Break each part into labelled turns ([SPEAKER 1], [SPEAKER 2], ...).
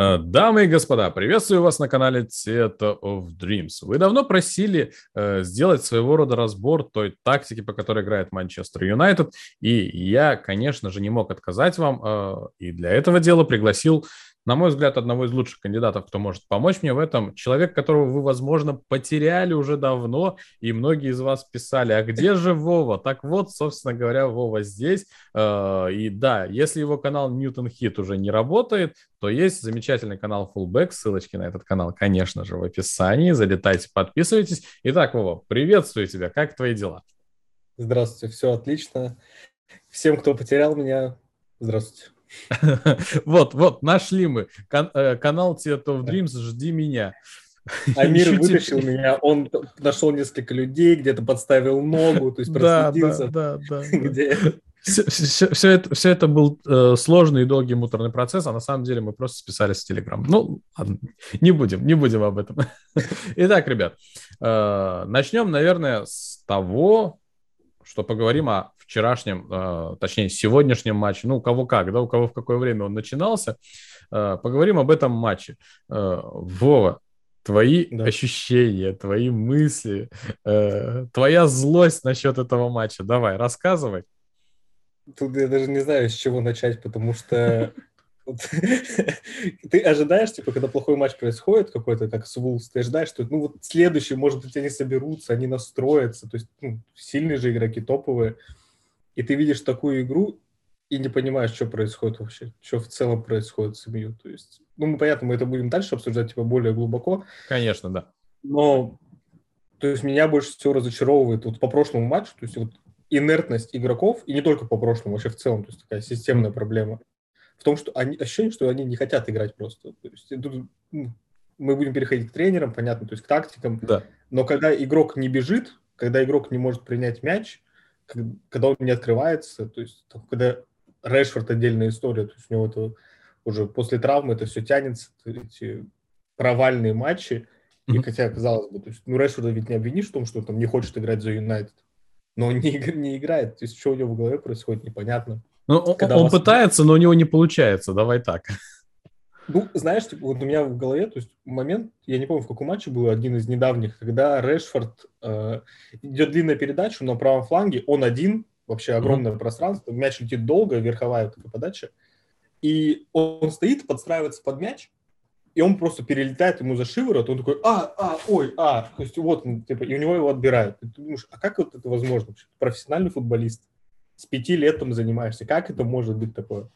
[SPEAKER 1] Э, дамы и господа, приветствую вас на канале Theater of Dreams. Вы давно просили э, сделать своего рода разбор той тактики, по которой играет Манчестер Юнайтед, и я, конечно же, не мог отказать вам, э, и для этого дела пригласил на мой взгляд, одного из лучших кандидатов, кто может помочь мне в этом. Человек, которого вы, возможно, потеряли уже давно, и многие из вас писали, а где же Вова? Так вот, собственно говоря, Вова здесь. Э, и да, если его канал Newton Hit уже не работает, то есть замечательный канал Fullback. Ссылочки на этот канал, конечно же, в описании. Залетайте, подписывайтесь. Итак, Вова, приветствую тебя. Как твои дела?
[SPEAKER 2] Здравствуйте, все отлично. Всем, кто потерял меня, здравствуйте.
[SPEAKER 1] Вот, вот, нашли мы. Э, канал Theater of Dreams, жди меня.
[SPEAKER 2] Амир вытащил меня, он нашел несколько людей, где-то подставил ногу, то есть просветился. Да, да, да. Где...
[SPEAKER 1] Все, все, все, это, все это был э, сложный и долгий муторный процесс, а на самом деле мы просто списались в Телеграм. Ну, ладно, не будем, не будем об этом. Итак, ребят, э, начнем, наверное, с того, что поговорим о вчерашнем, э, точнее, сегодняшнем матче. Ну, у кого как, да, у кого в какое время он начинался. Э, поговорим об этом матче. Э, Вова, твои да. ощущения, твои мысли, твоя злость насчет этого матча. Давай, рассказывай.
[SPEAKER 2] Тут я даже не знаю, с чего начать, потому что ты ожидаешь, типа, когда плохой матч происходит какой-то, как с Вулс, ты ожидаешь, что, ну, вот следующий, может быть, они соберутся, они настроятся, то есть, ну, сильные же игроки, топовые, и ты видишь такую игру и не понимаешь, что происходит вообще, что в целом происходит с МЮ, то есть, ну, мы, понятно, мы это будем дальше обсуждать, типа, более глубоко.
[SPEAKER 1] Конечно, да.
[SPEAKER 2] Но, то есть, меня больше всего разочаровывает вот по прошлому матчу, то есть, вот инертность игроков, и не только по прошлому, вообще в целом, то есть такая системная проблема в том, что они, ощущение, что они не хотят играть просто. То есть, тут, ну, мы будем переходить к тренерам, понятно, то есть к тактикам. Да. Но когда игрок не бежит, когда игрок не может принять мяч, когда он не открывается, то есть там, когда Решфорд отдельная история, то есть у него это уже после травмы это все тянется, эти провальные матчи, mm-hmm. и хотя, казалось бы, то есть, ну, Решфорда ведь не обвинишь в том, что он там не хочет играть за Юнайтед, но он не, не играет, то есть что у него в голове происходит, непонятно.
[SPEAKER 1] Ну, он, он вас... пытается, но у него не получается, давай так.
[SPEAKER 2] Ну, знаешь, типа, вот у меня в голове, то есть момент, я не помню, в каком матче был, один из недавних, когда Решфорд э, идет длинная передача на правом фланге, он один, вообще огромное mm-hmm. пространство, мяч летит долго, верховая такая подача, и он стоит, подстраивается под мяч, и он просто перелетает ему за шиворот, он такой, а, а, ой, а, то есть вот, типа, и у него его отбирают. И ты думаешь, а как вот это возможно? Профессиональный футболист с пяти лет там занимаешься. Как это может быть такое?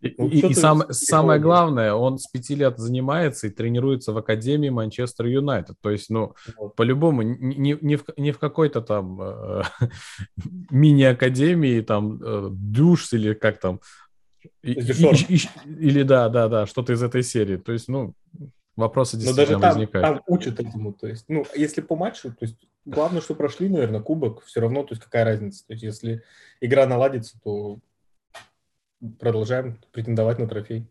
[SPEAKER 1] Ну, и, и сам, самое главное, он с пяти лет занимается и тренируется в Академии Манчестер Юнайтед. То есть, ну, вот. по-любому, не, не, в, не в какой-то там э, мини-академии, там, э, душ или как там, и, и, и, или да, да, да, что-то из этой серии. То есть, ну, вопросы действительно Но даже там, возникают.
[SPEAKER 2] там учат этому. То есть, ну, если по матчу, то есть главное, что прошли, наверное, кубок, все равно, то есть какая разница. То есть если игра наладится, то продолжаем претендовать на трофей.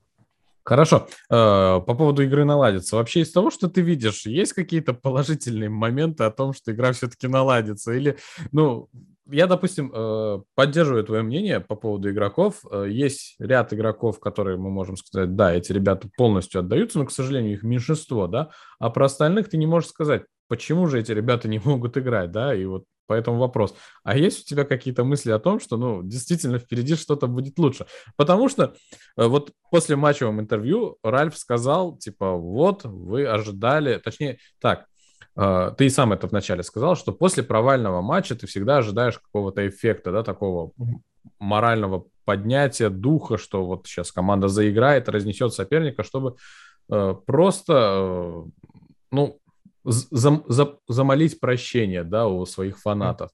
[SPEAKER 1] Хорошо. Э, по поводу игры наладится. Вообще из того, что ты видишь, есть какие-то положительные моменты о том, что игра все-таки наладится? Или, ну, я, допустим, э, поддерживаю твое мнение по поводу игроков. Э, есть ряд игроков, которые мы можем сказать, да, эти ребята полностью отдаются, но, к сожалению, их меньшинство, да, а про остальных ты не можешь сказать, почему же эти ребята не могут играть, да, и вот поэтому вопрос. А есть у тебя какие-то мысли о том, что, ну, действительно впереди что-то будет лучше? Потому что э, вот после матчевого интервью Ральф сказал, типа, вот, вы ожидали, точнее, так, а, ты и сам это вначале сказал, что после провального матча ты всегда ожидаешь какого-то эффекта, да, такого морального поднятия духа, что вот сейчас команда заиграет, разнесет соперника, чтобы э, просто, э, ну, за, за, замолить прощение, да, у своих фанатов.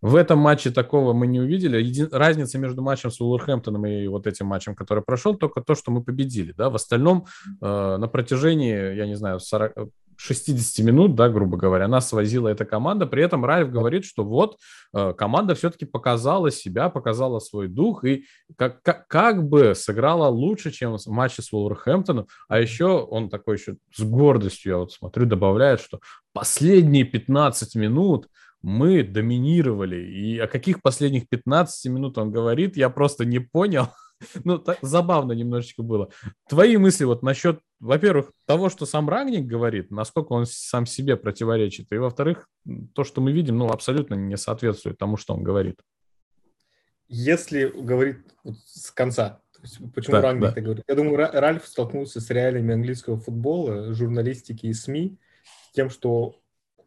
[SPEAKER 1] В этом матче такого мы не увидели. Еди... Разница между матчем с Уолверхэмптоном и вот этим матчем, который прошел, только то, что мы победили, да. В остальном э, на протяжении, я не знаю, 40, 60 минут, да, грубо говоря, нас свозила эта команда. При этом Ральф говорит, что вот э, команда все-таки показала себя, показала свой дух и как, как, как бы сыграла лучше, чем в матче с Уолверхэмптоном. А еще он такой еще с гордостью, я вот смотрю, добавляет, что последние 15 минут мы доминировали. И о каких последних 15 минут он говорит, я просто не понял. ну, так, забавно немножечко было. Твои мысли вот насчет, во-первых, того, что сам Рагник говорит, насколько он сам себе противоречит, и, во-вторых, то, что мы видим, ну, абсолютно не соответствует тому, что он говорит.
[SPEAKER 2] Если говорить вот с конца, почему да, Рагник да. это говорит? Я думаю, Ральф столкнулся с реалиями английского футбола, журналистики и СМИ, тем, что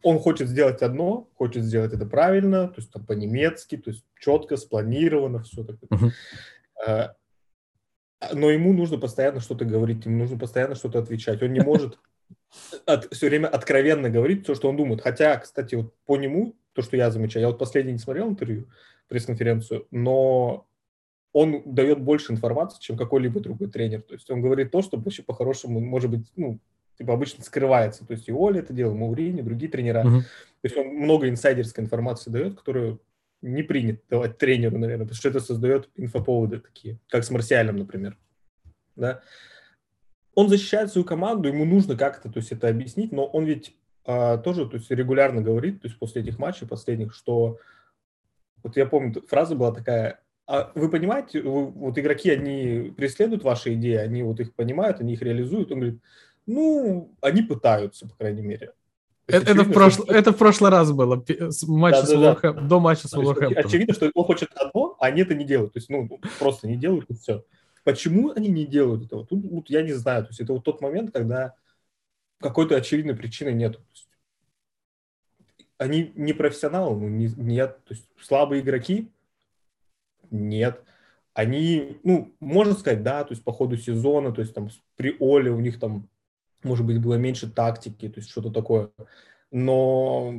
[SPEAKER 2] он хочет сделать одно, хочет сделать это правильно, то есть там по-немецки, то есть четко, спланировано, все так. Uh-huh. Но ему нужно постоянно что-то говорить, ему нужно постоянно что-то отвечать. Он не может от, все время откровенно говорить то, что он думает. Хотя, кстати, вот по нему, то, что я замечаю, я вот последний не смотрел интервью, пресс-конференцию, но он дает больше информации, чем какой-либо другой тренер. То есть он говорит то, что вообще по-хорошему, может быть, ну, типа обычно скрывается. То есть и Оля это делал, Маурини, другие тренера. Uh-huh. То есть он много инсайдерской информации дает, которую не принято давать тренеру, наверное, потому что это создает инфоповоды такие, как с Марсиалем, например. Да? Он защищает свою команду, ему нужно как-то то есть, это объяснить, но он ведь а, тоже то есть, регулярно говорит, то есть после этих матчей последних, что вот я помню, фраза была такая, а вы понимаете, вы, вот игроки, они преследуют ваши идеи, они вот их понимают, они их реализуют. Он говорит, ну, они пытаются, по крайней мере.
[SPEAKER 1] Это, это, в прошлый, это в прошлый раз было, матч да, с да, да. до матча с
[SPEAKER 2] Уолверхэмптоном. Очевидно, что он хочет одно, а они это не делают. То есть, ну, просто не делают, и все. Почему они не делают этого? Тут вот, я не знаю. То есть, это вот тот момент, когда какой-то очевидной причины нет. они не профессионалы, ну, не, нет. То есть, слабые игроки? Нет. Они, ну, можно сказать, да, то есть, по ходу сезона, то есть, там, при Оле у них там может быть, было меньше тактики, то есть что-то такое. Но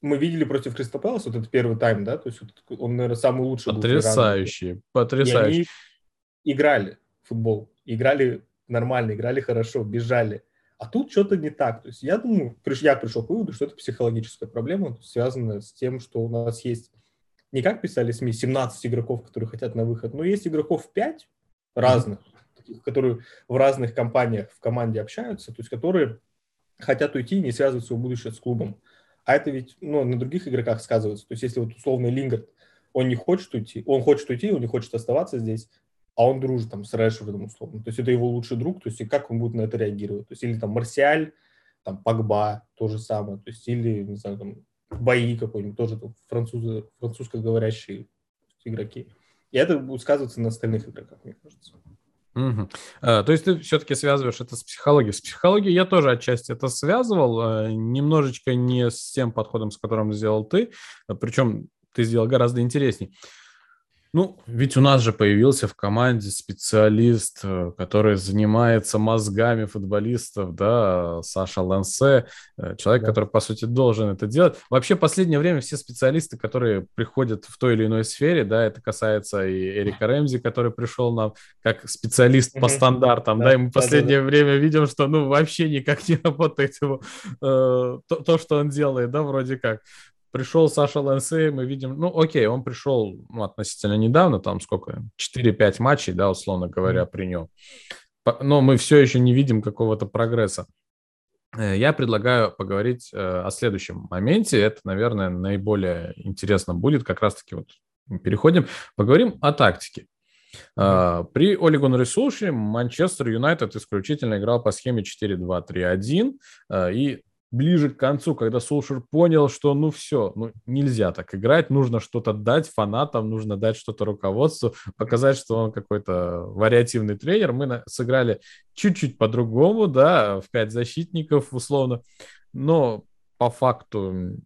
[SPEAKER 2] мы видели против Криста вот этот первый тайм, да, то есть он, наверное, самый лучший
[SPEAKER 1] потрясающий, был. Потрясающий,
[SPEAKER 2] играли в футбол, играли нормально, играли хорошо, бежали. А тут что-то не так. То есть я думаю, я пришел к выводу, что это психологическая проблема, связанная с тем, что у нас есть, не как писали СМИ, 17 игроков, которые хотят на выход, но есть игроков 5 разных, которые в разных компаниях в команде общаются, то есть которые хотят уйти и не связывать свое будущее с клубом. А это ведь ну, на других игроках сказывается. То есть если вот условный Лингард, он не хочет уйти, он хочет уйти, он не хочет оставаться здесь, а он дружит там с Решфордом условно. То есть это его лучший друг, то есть и как он будет на это реагировать. То есть или там Марсиаль, там Пагба, то же самое. То есть или, не знаю, там бои какой-нибудь, тоже там, французы, французскоговорящие игроки. И это будет сказываться на остальных игроках, мне кажется.
[SPEAKER 1] Угу. То есть ты все-таки связываешь это с психологией. С психологией я тоже отчасти это связывал, а, немножечко не с тем подходом, с которым сделал ты, причем ты сделал гораздо интересней. Ну, ведь у нас же появился в команде специалист, э, который занимается мозгами футболистов, да, Саша Лансе, э, человек, да. который, по сути, должен это делать. Вообще, в последнее время все специалисты, которые приходят в той или иной сфере, да, это касается и Эрика Рэмзи, который пришел нам как специалист по стандартам, да, да и мы в последнее да. время видим, что, ну, вообще никак не работает его, э, то, то, что он делает, да, вроде как. Пришел Саша Лэнсей, мы видим, ну, окей, он пришел ну, относительно недавно, там сколько, 4-5 матчей, да, условно говоря, при нем. Но мы все еще не видим какого-то прогресса. Э, я предлагаю поговорить э, о следующем моменте. Это, наверное, наиболее интересно будет. Как раз-таки вот переходим. Поговорим о тактике. Uh, при Оле Гуннаре Манчестер Юнайтед исключительно играл по схеме 4-2-3-1, uh, и ближе к концу, когда Сулшер понял, что ну все, ну нельзя так играть, нужно что-то дать фанатам, нужно дать что-то руководству, показать, что он какой-то вариативный тренер. Мы сыграли чуть-чуть по-другому, да, в пять защитников условно, но по факту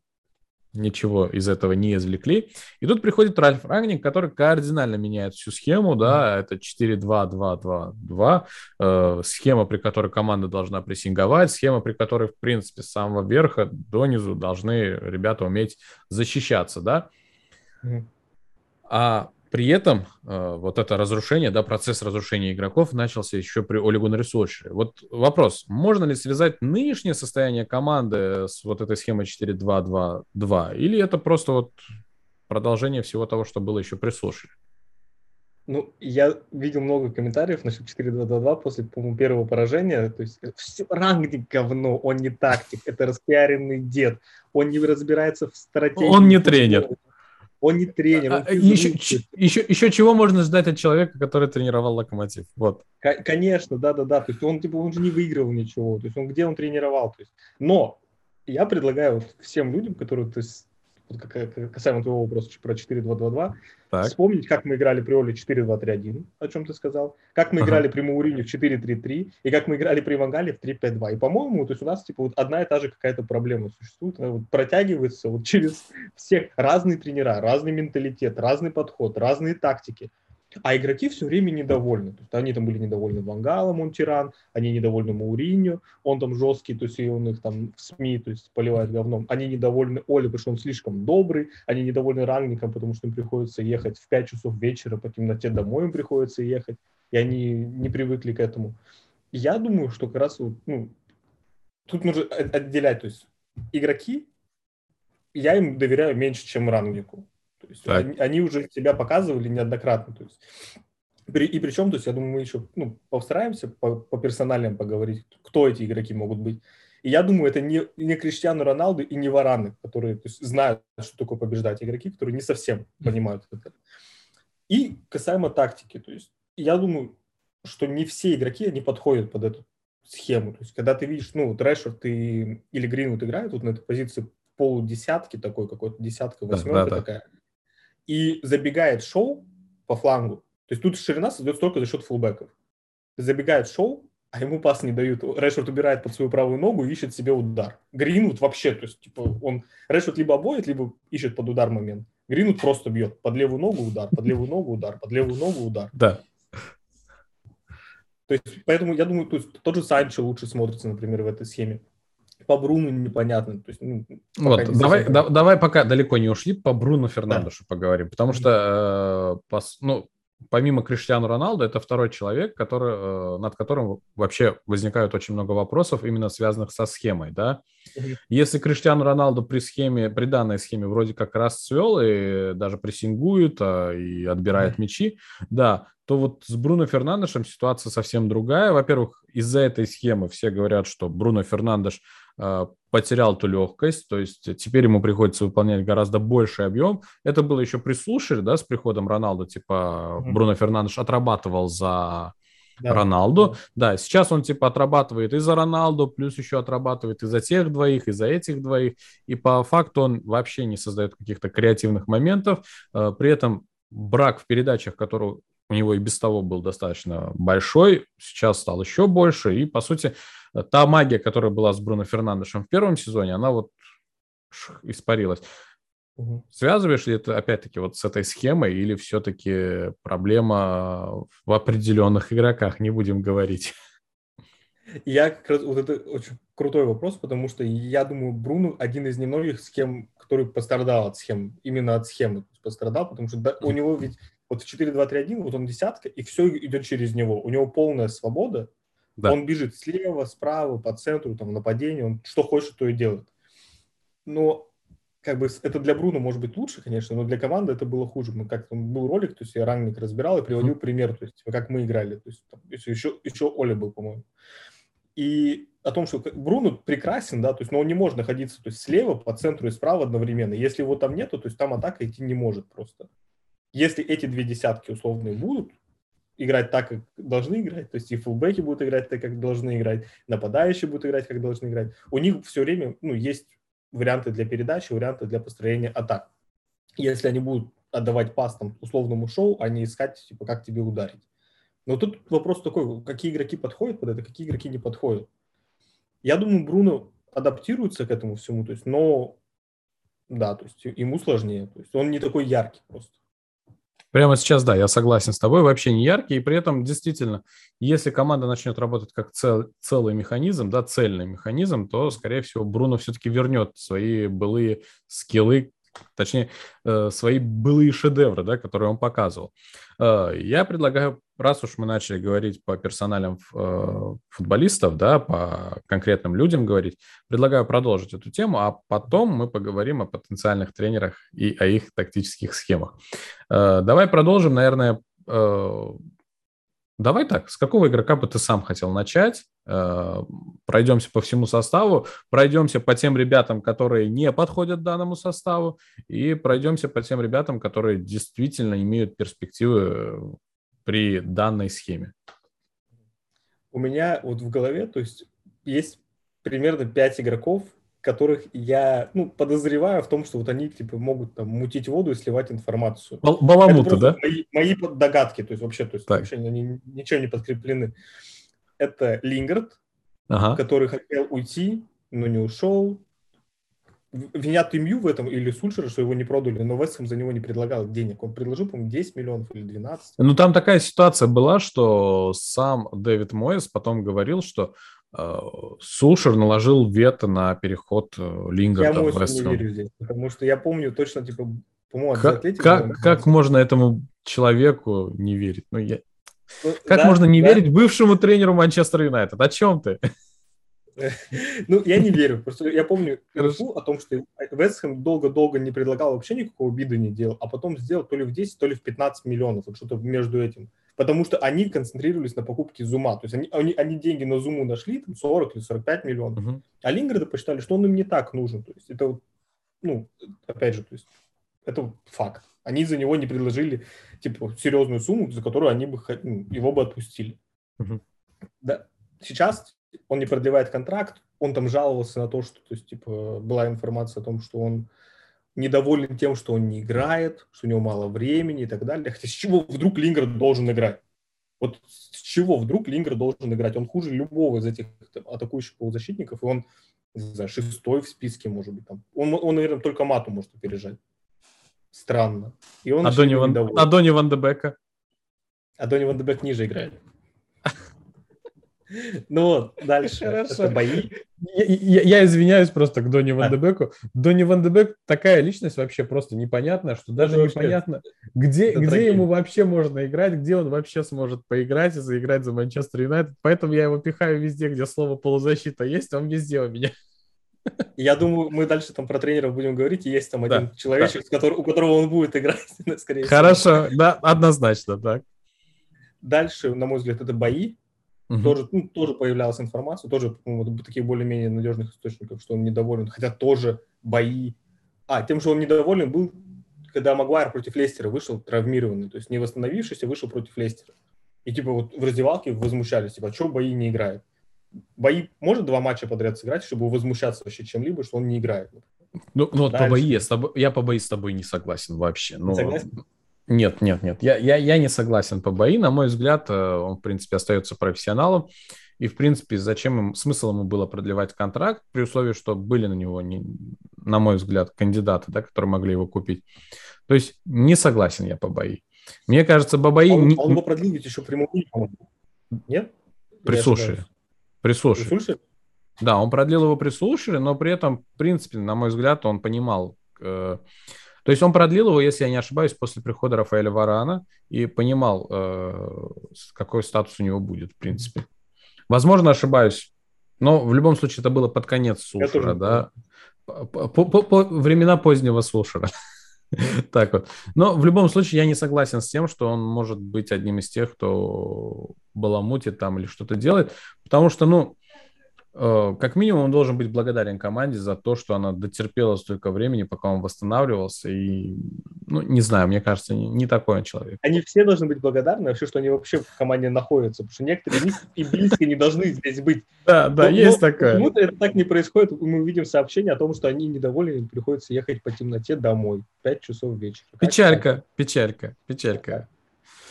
[SPEAKER 1] ничего из этого не извлекли. И тут приходит Ральф Рангник, который кардинально меняет всю схему, да, это 4-2-2-2-2, э, схема, при которой команда должна прессинговать, схема, при которой, в принципе, с самого верха до низу должны ребята уметь защищаться, да. Mm-hmm. А при этом э, вот это разрушение, да, процесс разрушения игроков начался еще при Оле Гуннаре Вот вопрос, можно ли связать нынешнее состояние команды с вот этой схемой 4-2-2-2, или это просто вот продолжение всего того, что было еще при Сульшере?
[SPEAKER 2] Ну, я видел много комментариев насчет 4-2-2 после, по-моему, первого поражения. То есть все, рангник говно, он не тактик, это распиаренный дед, он не разбирается в стратегии.
[SPEAKER 1] Он не тренер
[SPEAKER 2] Он не тренер. Он
[SPEAKER 1] еще, еще, еще чего можно ждать от человека, который тренировал Локомотив? Вот.
[SPEAKER 2] Конечно, да-да-да. То есть он, типа, он же не выигрывал ничего. То есть он где он тренировал? То есть... Но я предлагаю вот всем людям, которые то есть, вот касаемо твоего вопроса про 4-2-2-2, вспомнить, как мы играли при Оле 4-2-3-1, о чем ты сказал, как мы ага. играли при Мауриню в 4-3-3, и как мы играли при Вангале в 3-5-2. И, по-моему, то есть у нас типа вот одна и та же какая-то проблема существует, она вот протягивается вот через всех разные тренера, разный менталитет, разный подход, разные тактики. А игроки все время недовольны. То есть они там были недовольны Вангалом, он тиран, они недовольны Мауринью, он там жесткий, то есть и он их там в СМИ, то есть поливает говном. Они недовольны Оле, потому что он слишком добрый, они недовольны Рангником, потому что им приходится ехать в 5 часов вечера по темноте домой, им приходится ехать, и они не привыкли к этому. Я думаю, что как раз вот, ну, тут нужно отделять, то есть игроки, я им доверяю меньше, чем Рангнику. То есть они, они уже себя показывали неоднократно. То есть, при, и причем, то есть, я думаю, мы еще ну, постараемся по, по персональным поговорить, кто эти игроки могут быть. И я думаю, это не, не Криштиану Роналду и не Вараны, которые то есть, знают, что такое побеждать игроки, которые не совсем понимают это. И касаемо тактики, то есть я думаю, что не все игроки, они подходят под эту схему. То есть когда ты видишь, ну, вот Решфорд и, или Гринвуд играют вот на этой позиции полудесятки такой какой-то, десятка, восьмерка да, да, такая. Да и забегает шоу по флангу. То есть тут ширина создается только за счет фулбеков. Забегает шоу, а ему пас не дают. Решфорд убирает под свою правую ногу и ищет себе удар. Гринвуд вообще, то есть, типа, он... Решфорд либо обоит, либо ищет под удар момент. Гринвуд просто бьет. Под левую ногу удар, под левую ногу удар, под левую ногу удар.
[SPEAKER 1] Да.
[SPEAKER 2] То есть, поэтому я думаю, то есть, тот же Санчо лучше смотрится, например, в этой схеме по Бруну непонятно. То есть, ну,
[SPEAKER 1] вот, давай, да, давай пока далеко не ушли, по Бруну Фернандешу да. поговорим, потому что, э, пос, ну, помимо Криштиану Роналду, это второй человек, который, э, над которым вообще возникают очень много вопросов, именно связанных со схемой, да. Если Криштиану Роналду при схеме, при данной схеме вроде как расцвел и даже прессингует а, и отбирает мячи, да, то вот с Бруно Фернандешем ситуация совсем другая. Во-первых, из-за этой схемы все говорят, что Бруно Фернандеш потерял ту легкость, то есть теперь ему приходится выполнять гораздо больший объем. Это было еще при Слушере, да, с приходом Роналду, типа mm-hmm. Бруно Фернандеш отрабатывал за да. Роналду. Да, сейчас он типа отрабатывает и за Роналду, плюс еще отрабатывает и за тех двоих, и за этих двоих. И по факту он вообще не создает каких-то креативных моментов. Э, при этом брак в передачах, который у него и без того был достаточно большой, сейчас стал еще больше. И, по сути, та магия, которая была с Бруно Фернандешем в первом сезоне, она вот испарилась. Угу. Связываешь ли это, опять-таки, вот с этой схемой или все-таки проблема в определенных игроках, не будем говорить?
[SPEAKER 2] Я как раз, вот это очень крутой вопрос, потому что я думаю, Бруно один из немногих схем, который пострадал от схем, именно от схемы пострадал, потому что да, у него ведь вот в 4-2-3-1, вот он десятка, и все идет через него. У него полная свобода. Да. Он бежит слева, справа, по центру, там, нападение, он что хочет, то и делает. Но как бы это для Бруно может быть лучше, конечно, но для команды это было хуже. Мы как был ролик, то есть я ранник разбирал и приводил mm-hmm. пример, то есть как мы играли, то есть там, еще еще Оля был, по-моему. И о том, что Бруно прекрасен, да, то есть, но он не может находиться, то есть слева, по центру и справа одновременно. Если его там нету, то есть там атака идти не может просто если эти две десятки условные будут играть так, как должны играть, то есть и фулбеки будут играть так, как должны играть, нападающие будут играть, как должны играть, у них все время ну, есть варианты для передачи, варианты для построения атак. Если они будут отдавать пас там, условному шоу, а не искать, типа, как тебе ударить. Но тут вопрос такой, какие игроки подходят под это, какие игроки не подходят. Я думаю, Бруно адаптируется к этому всему, то есть, но да, то есть ему сложнее, то есть он не такой яркий просто.
[SPEAKER 1] Прямо сейчас, да, я согласен с тобой, вообще не яркий, и при этом действительно, если команда начнет работать как цел, целый механизм, да, цельный механизм, то, скорее всего, Бруно все-таки вернет свои былые скиллы, точнее, э, свои былые шедевры, да, которые он показывал. Э, я предлагаю, раз уж мы начали говорить по персоналям э, футболистов, да, по конкретным людям говорить, предлагаю продолжить эту тему, а потом мы поговорим о потенциальных тренерах и о их тактических схемах. Давай продолжим, наверное, Давай так, с какого игрока бы ты сам хотел начать? э, пройдемся по всему составу, пройдемся по тем ребятам, которые не подходят данному составу, и пройдемся по тем ребятам, которые действительно имеют перспективы при данной схеме.
[SPEAKER 2] У меня вот в голове, то есть есть примерно 5 игроков, которых я ну, подозреваю в том, что вот они типа могут там мутить воду и сливать информацию.
[SPEAKER 1] Бал- баламуты, да?
[SPEAKER 2] Мои, мои догадки, то есть вообще, то есть так. вообще они ничего не подкреплены. Это Лингард, ага. который хотел уйти, но не ушел. Винят Имью в этом или Сульшера, что его не продали, но Вестхэм за него не предлагал денег. Он предложил, по-моему, 10 миллионов или 12.
[SPEAKER 1] Ну, там такая ситуация была, что сам Дэвид Моэс потом говорил, что Сушер наложил вето на переход э, Лингарда
[SPEAKER 2] в Вест не верю здесь, потому что я помню точно, типа,
[SPEAKER 1] по-моему, как, как, как можно этому человеку не верить? Ну, я... ну, как да, можно не да. верить бывшему тренеру Манчестер Юнайтед? О чем ты?
[SPEAKER 2] Ну, я не верю. Просто я помню о том, что Вестхэм долго-долго не предлагал вообще никакого бида не делал, а потом сделал то ли в 10, то ли в 15 миллионов, вот что-то между этим потому что они концентрировались на покупке Зума. То есть они, они, они деньги на Зуму нашли, там 40 или 45 миллионов, uh-huh. а Линграда посчитали, что он им не так нужен. То есть это, ну, опять же, то есть это факт. Они за него не предложили, типа, серьезную сумму, за которую они бы ну, его бы отпустили. Uh-huh. Да. Сейчас он не продлевает контракт, он там жаловался на то, что, то есть, типа, была информация о том, что он недоволен тем, что он не играет, что у него мало времени и так далее. Хотя с чего вдруг Лингер должен играть? Вот с чего вдруг Лингер должен играть? Он хуже любого из этих атакующих полузащитников, и он, не знаю, шестой в списке, может быть. Там. Он, он, наверное, только мату может опережать. Странно.
[SPEAKER 1] И он а Дони, Ван... а Дони Ван де Бека?
[SPEAKER 2] А Дони Ван де Бек ниже играет. Ну вот, дальше. Хорошо. Это бои.
[SPEAKER 1] Я, я, я извиняюсь просто к Дони Ван Дебеку. Дони Ван Дебек такая личность вообще просто непонятная, что даже это непонятно, где, где ему вообще можно играть, где он вообще сможет поиграть и заиграть за Манчестер Юнайтед. Поэтому я его пихаю везде, где слово полузащита есть, он везде у меня.
[SPEAKER 2] Я думаю, мы дальше там про тренеров будем говорить, и есть там один да, человечек, да. Который, у которого он будет играть,
[SPEAKER 1] скорее всего. Хорошо, да, однозначно, так.
[SPEAKER 2] Дальше, на мой взгляд, это бои. Угу. Тоже, ну, тоже появлялась информация, тоже ну, вот, таких более-менее надежных источников, что он недоволен, хотя тоже бои. А, тем, что он недоволен был, когда Магуайр против Лестера вышел травмированный, то есть не восстановившийся, вышел против Лестера. И типа вот в раздевалке возмущались, типа, а что бои не играет? Бои может два матча подряд сыграть, чтобы возмущаться вообще чем-либо, что он не играет.
[SPEAKER 1] Ну, ну вот по бои я, с тобой, я по бои с тобой не согласен вообще. Но... Не согласен? Нет, нет, нет. Я, я, я не согласен по бои. На мой взгляд, э, он, в принципе, остается профессионалом. И, в принципе, зачем им, смысл ему было продлевать контракт, при условии, что были на него, не, на мой взгляд, кандидаты, да, которые могли его купить. То есть не согласен я по бои. Мне кажется, Бабаи...
[SPEAKER 2] Он, не... он его продлил ведь еще прямую Нет?
[SPEAKER 1] При Сушере. При Сушере. Да, он продлил его при Сушере, но при этом, в принципе, на мой взгляд, он понимал, э, то есть он продлил его, если я не ошибаюсь, после прихода Рафаэля Варана и понимал, э, какой статус у него будет, в принципе. Возможно, ошибаюсь, но в любом случае это было под конец слушера, да. По, по, по, времена позднего слушера. так вот. Но в любом случае я не согласен с тем, что он может быть одним из тех, кто баламутит там или что-то делает, потому что, ну, как минимум он должен быть благодарен команде за то, что она дотерпела столько времени, пока он восстанавливался. И, ну, не знаю, мне кажется, не, не такой он человек.
[SPEAKER 2] Они все должны быть благодарны вообще, что они вообще в команде находятся, потому что некоторые из них и близко не должны здесь быть.
[SPEAKER 1] Да, да, есть такое.
[SPEAKER 2] Почему-то это так не происходит. Мы увидим сообщение о том, что они недовольны, им приходится ехать по темноте домой. Пять часов вечера.
[SPEAKER 1] Печалька, печалька, печалька.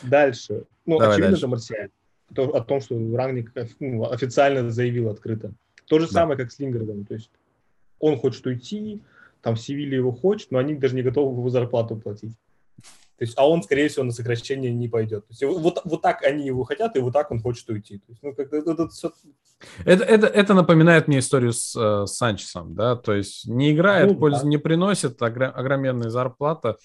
[SPEAKER 2] Дальше. Ну, очевидно, это марсиане то, о том, что Рангник ну, официально заявил открыто. То же да. самое, как с Лингардом. То есть он хочет уйти, там Севилья его хочет, но они даже не готовы его зарплату платить. То есть, а он, скорее всего, на сокращение не пойдет. То есть, вот, вот так они его хотят, и вот так он хочет уйти. То есть, ну, как, это, это, все...
[SPEAKER 1] это, это, это напоминает мне историю с, э, с Санчесом, да, то есть не играет, ну, пользу да. не приносит, огроменная зарплата,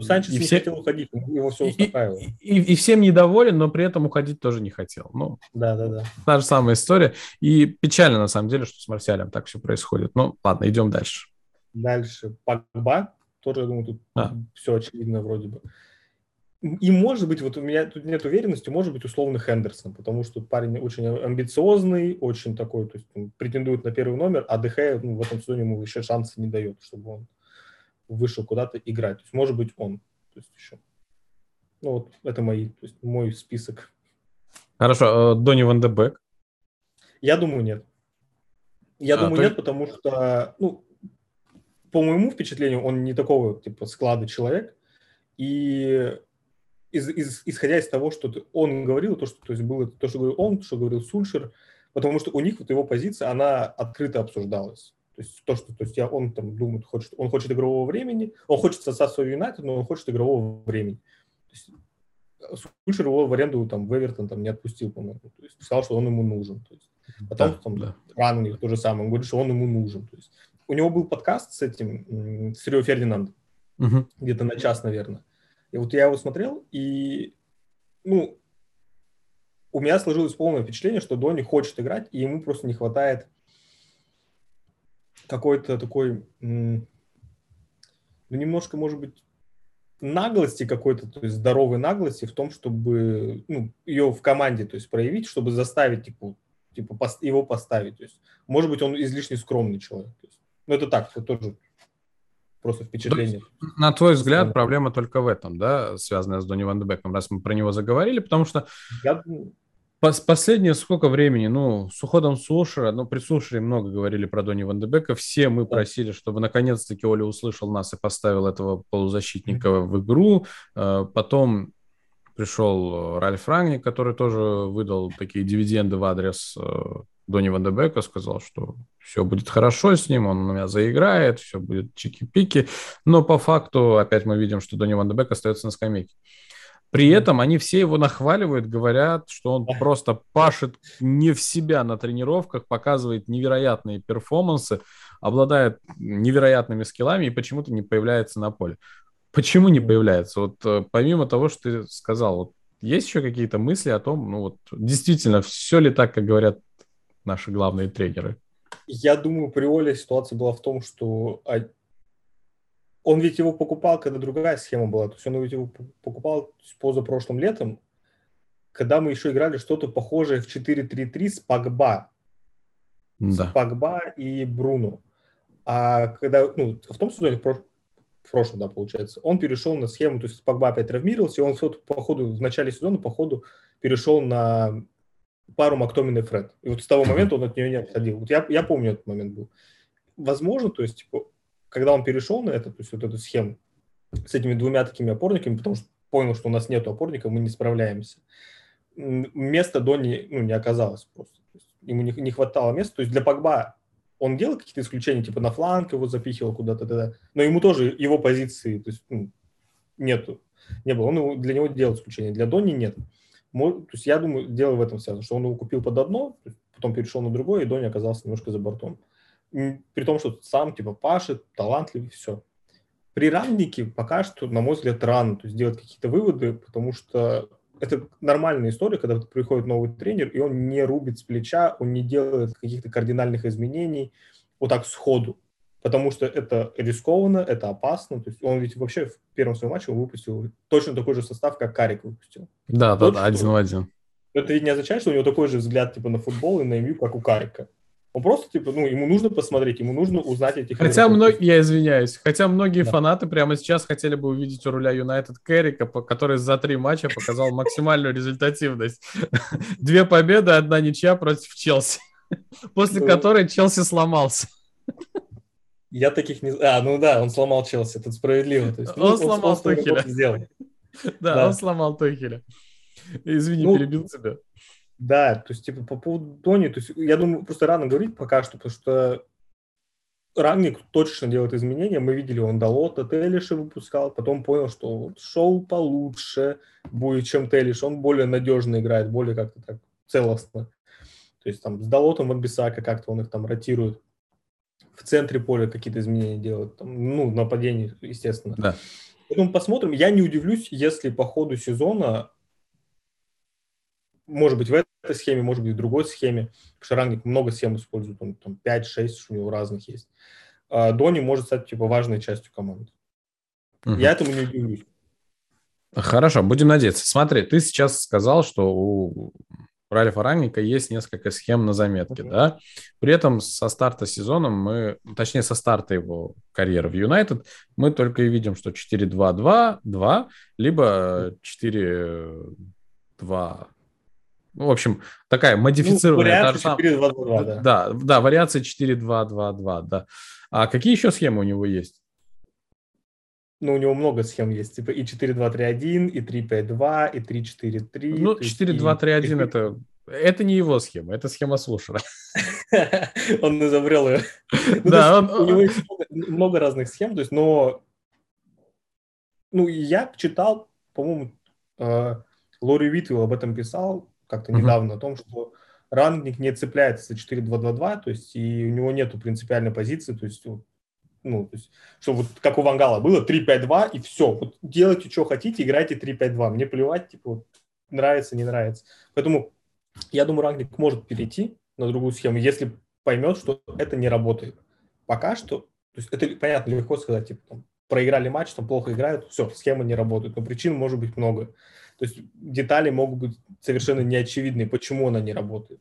[SPEAKER 2] Санчес и не все... хотел уходить, его все
[SPEAKER 1] успокаивало. И, и, и всем недоволен, но при этом уходить тоже не хотел. Ну,
[SPEAKER 2] да, да, да.
[SPEAKER 1] Та же самая история. И печально, на самом деле, что с Марсиалем так все происходит. Ну, ладно, идем дальше.
[SPEAKER 2] Дальше. Погба. Тоже, я думаю, тут а. все очевидно вроде бы. и может быть, вот у меня тут нет уверенности, может быть условно Хендерсон, потому что парень очень амбициозный, очень такой, то есть он претендует на первый номер, а ДХ ну, в этом сезоне ему еще шансы не дает, чтобы он вышел куда-то играть. То есть может быть он. То есть еще. Ну вот это мои, то есть мой список.
[SPEAKER 1] Хорошо, а Донни Ван де
[SPEAKER 2] Я думаю, нет. Я а, думаю, то... нет, потому что, ну, по моему впечатлению, он не такого типа склада человек. И из, из, исходя из того, что он говорил, то, что, то есть было то, что говорил он, что говорил Сульшер, потому что у них вот его позиция, она открыто обсуждалась. То есть то, что то есть я, он там думает, хочет, он хочет игрового времени, он хочет создать свой Юнайтед, но он хочет игрового времени. То есть э, Сульшер его в аренду там в Эвертон там не отпустил, по-моему. То есть сказал, что он ему нужен. То есть, потом да, там да. рано у них то же самое. Он говорит, что он ему нужен. То есть у него был подкаст с этим, с Рио Фердинандом, угу. где-то на час, наверное. И вот я его смотрел, и, ну, у меня сложилось полное впечатление, что Дони хочет играть, и ему просто не хватает какой-то такой, ну, немножко, может быть, наглости какой-то, то есть здоровой наглости в том, чтобы ну, ее в команде, то есть проявить, чтобы заставить типа, типа его поставить. То есть, может быть, он излишне скромный человек. То есть, ну, это так, это тоже просто впечатление.
[SPEAKER 1] На твой взгляд, проблема только в этом, да, связанная с Донни Ван Дебеком, раз мы про него заговорили, потому что Я... последнее сколько времени, ну, с уходом Сушера, ну, при Сушере много говорили про Донни Ван Дебека, все мы просили, чтобы наконец-таки Оля услышал нас и поставил этого полузащитника в игру, э, потом пришел Ральф Рангник, который тоже выдал такие дивиденды в адрес э, Донни Ван Дебека, сказал, что все будет хорошо с ним, он у меня заиграет, все будет чики-пики. Но по факту опять мы видим, что Донни Ван Дебек остается на скамейке. При этом они все его нахваливают, говорят, что он просто пашет не в себя на тренировках, показывает невероятные перформансы, обладает невероятными скиллами и почему-то не появляется на поле. Почему не появляется? Вот э, помимо того, что ты сказал, вот есть еще какие-то мысли о том, ну вот действительно, все ли так, как говорят наши главные тренеры?
[SPEAKER 2] Я думаю, при Оле ситуация была в том, что он ведь его покупал, когда другая схема была. То есть он ведь его покупал позапрошлым летом, когда мы еще играли что-то похожее в 4-3-3 с Пагба. Да. С Пагба и Бруно. А когда, ну, в том сезоне, в, прошлом, да, получается, он перешел на схему, то есть Пагба опять травмировался, и он по ходу, в начале сезона, по ходу перешел на пару Мактомин и Фред. И вот с того момента он от нее не отходил. Вот я, я помню этот момент был. Возможно, то есть, типа, когда он перешел на это, то есть вот эту схему с этими двумя такими опорниками, потому что понял, что у нас нет опорника, мы не справляемся. Места Дони ну, не оказалось просто. Ему не, не хватало места. То есть для Погба он делал какие-то исключения, типа на фланг его запихивал куда-то, да, но ему тоже его позиции то есть, ну, нету, не было. Он для него делал исключение, для Дони нет. То есть я думаю, дело в этом связано, что он его купил под одно, потом перешел на другое, и Дони оказался немножко за бортом. При том, что сам типа пашет, талантливый, все. При раннике пока что, на мой взгляд, рано то есть делать какие-то выводы, потому что это нормальная история, когда приходит новый тренер, и он не рубит с плеча, он не делает каких-то кардинальных изменений вот так сходу потому что это рискованно, это опасно. То есть он ведь вообще в первом своем матче выпустил точно такой же состав, как Карик выпустил.
[SPEAKER 1] Да, да, да, один в один.
[SPEAKER 2] Это ведь не означает, что у него такой же взгляд типа на футбол и на МЮ, как у Карика. Он просто, типа, ну, ему нужно посмотреть, ему нужно узнать этих...
[SPEAKER 1] Хотя многие, я извиняюсь, хотя многие да. фанаты прямо сейчас хотели бы увидеть у руля Юнайтед Керрика, который за три матча показал максимальную результативность. Две победы, одна ничья против Челси, после которой Челси сломался.
[SPEAKER 2] Я таких не... А, ну да, он сломал Челси, тут справедливо. То есть,
[SPEAKER 1] он, ну, сломал он, Тухеля. Сделал. Да, да, он сломал Тухеля. Извини, ну, перебил тебя.
[SPEAKER 2] Да, то есть, типа, по поводу Тони, то есть, я думаю, просто рано говорить пока что, потому что Рангник точно делает изменения. Мы видели, он Далота, Телиша выпускал, потом понял, что вот шоу получше будет, чем Телиш. Он более надежно играет, более как-то так целостно. То есть там с Далотом от Бисака как-то он их там ротирует в центре поля какие-то изменения делают, там, ну, нападение, естественно.
[SPEAKER 1] Да.
[SPEAKER 2] Поэтому посмотрим. Я не удивлюсь, если по ходу сезона, может быть, в этой схеме, может быть, в другой схеме, Шарангник много схем использует, он там 5-6 у него разных есть. А Дони может стать, типа, важной частью команды. Угу. Я этому не удивлюсь.
[SPEAKER 1] Хорошо, будем надеяться. Смотри, ты сейчас сказал, что у Ральфа Рангника есть несколько схем на заметке, uh-huh. да? При этом со старта сезона мы, точнее, со старта его карьеры в Юнайтед, мы только и видим, что 4-2-2-2, либо 4-2... Ну, в общем, такая модифицированная... Ну, вариация 4-2-2, да. Да, да, вариация 4-2-2-2, да. А какие еще схемы у него есть?
[SPEAKER 2] ну, у него много схем есть, типа и 4-2-3-1, и 3-5-2, и 3-4-3.
[SPEAKER 1] Ну, 4-2-3-1 и... это, это не его схема, это схема слушера.
[SPEAKER 2] Он изобрел ее. Ну, да. У него есть много разных схем, то есть, но ну, я читал, по-моему, э, Лори Витвилл об этом писал как-то недавно, о том, что рангник не цепляется за 4-2-2-2, то есть и у него нету принципиальной позиции, то есть ну, то есть, что вот как у Вангала было 3-5-2 и все, вот делайте, что хотите, играйте 3-5-2, мне плевать, типа, вот, нравится, не нравится. Поэтому я думаю, Рангник может перейти на другую схему, если поймет, что это не работает. Пока что, то есть это понятно, легко сказать, типа, там, проиграли матч, там плохо играют, все, схема не работает, но причин может быть много. То есть детали могут быть совершенно неочевидные, почему она не работает.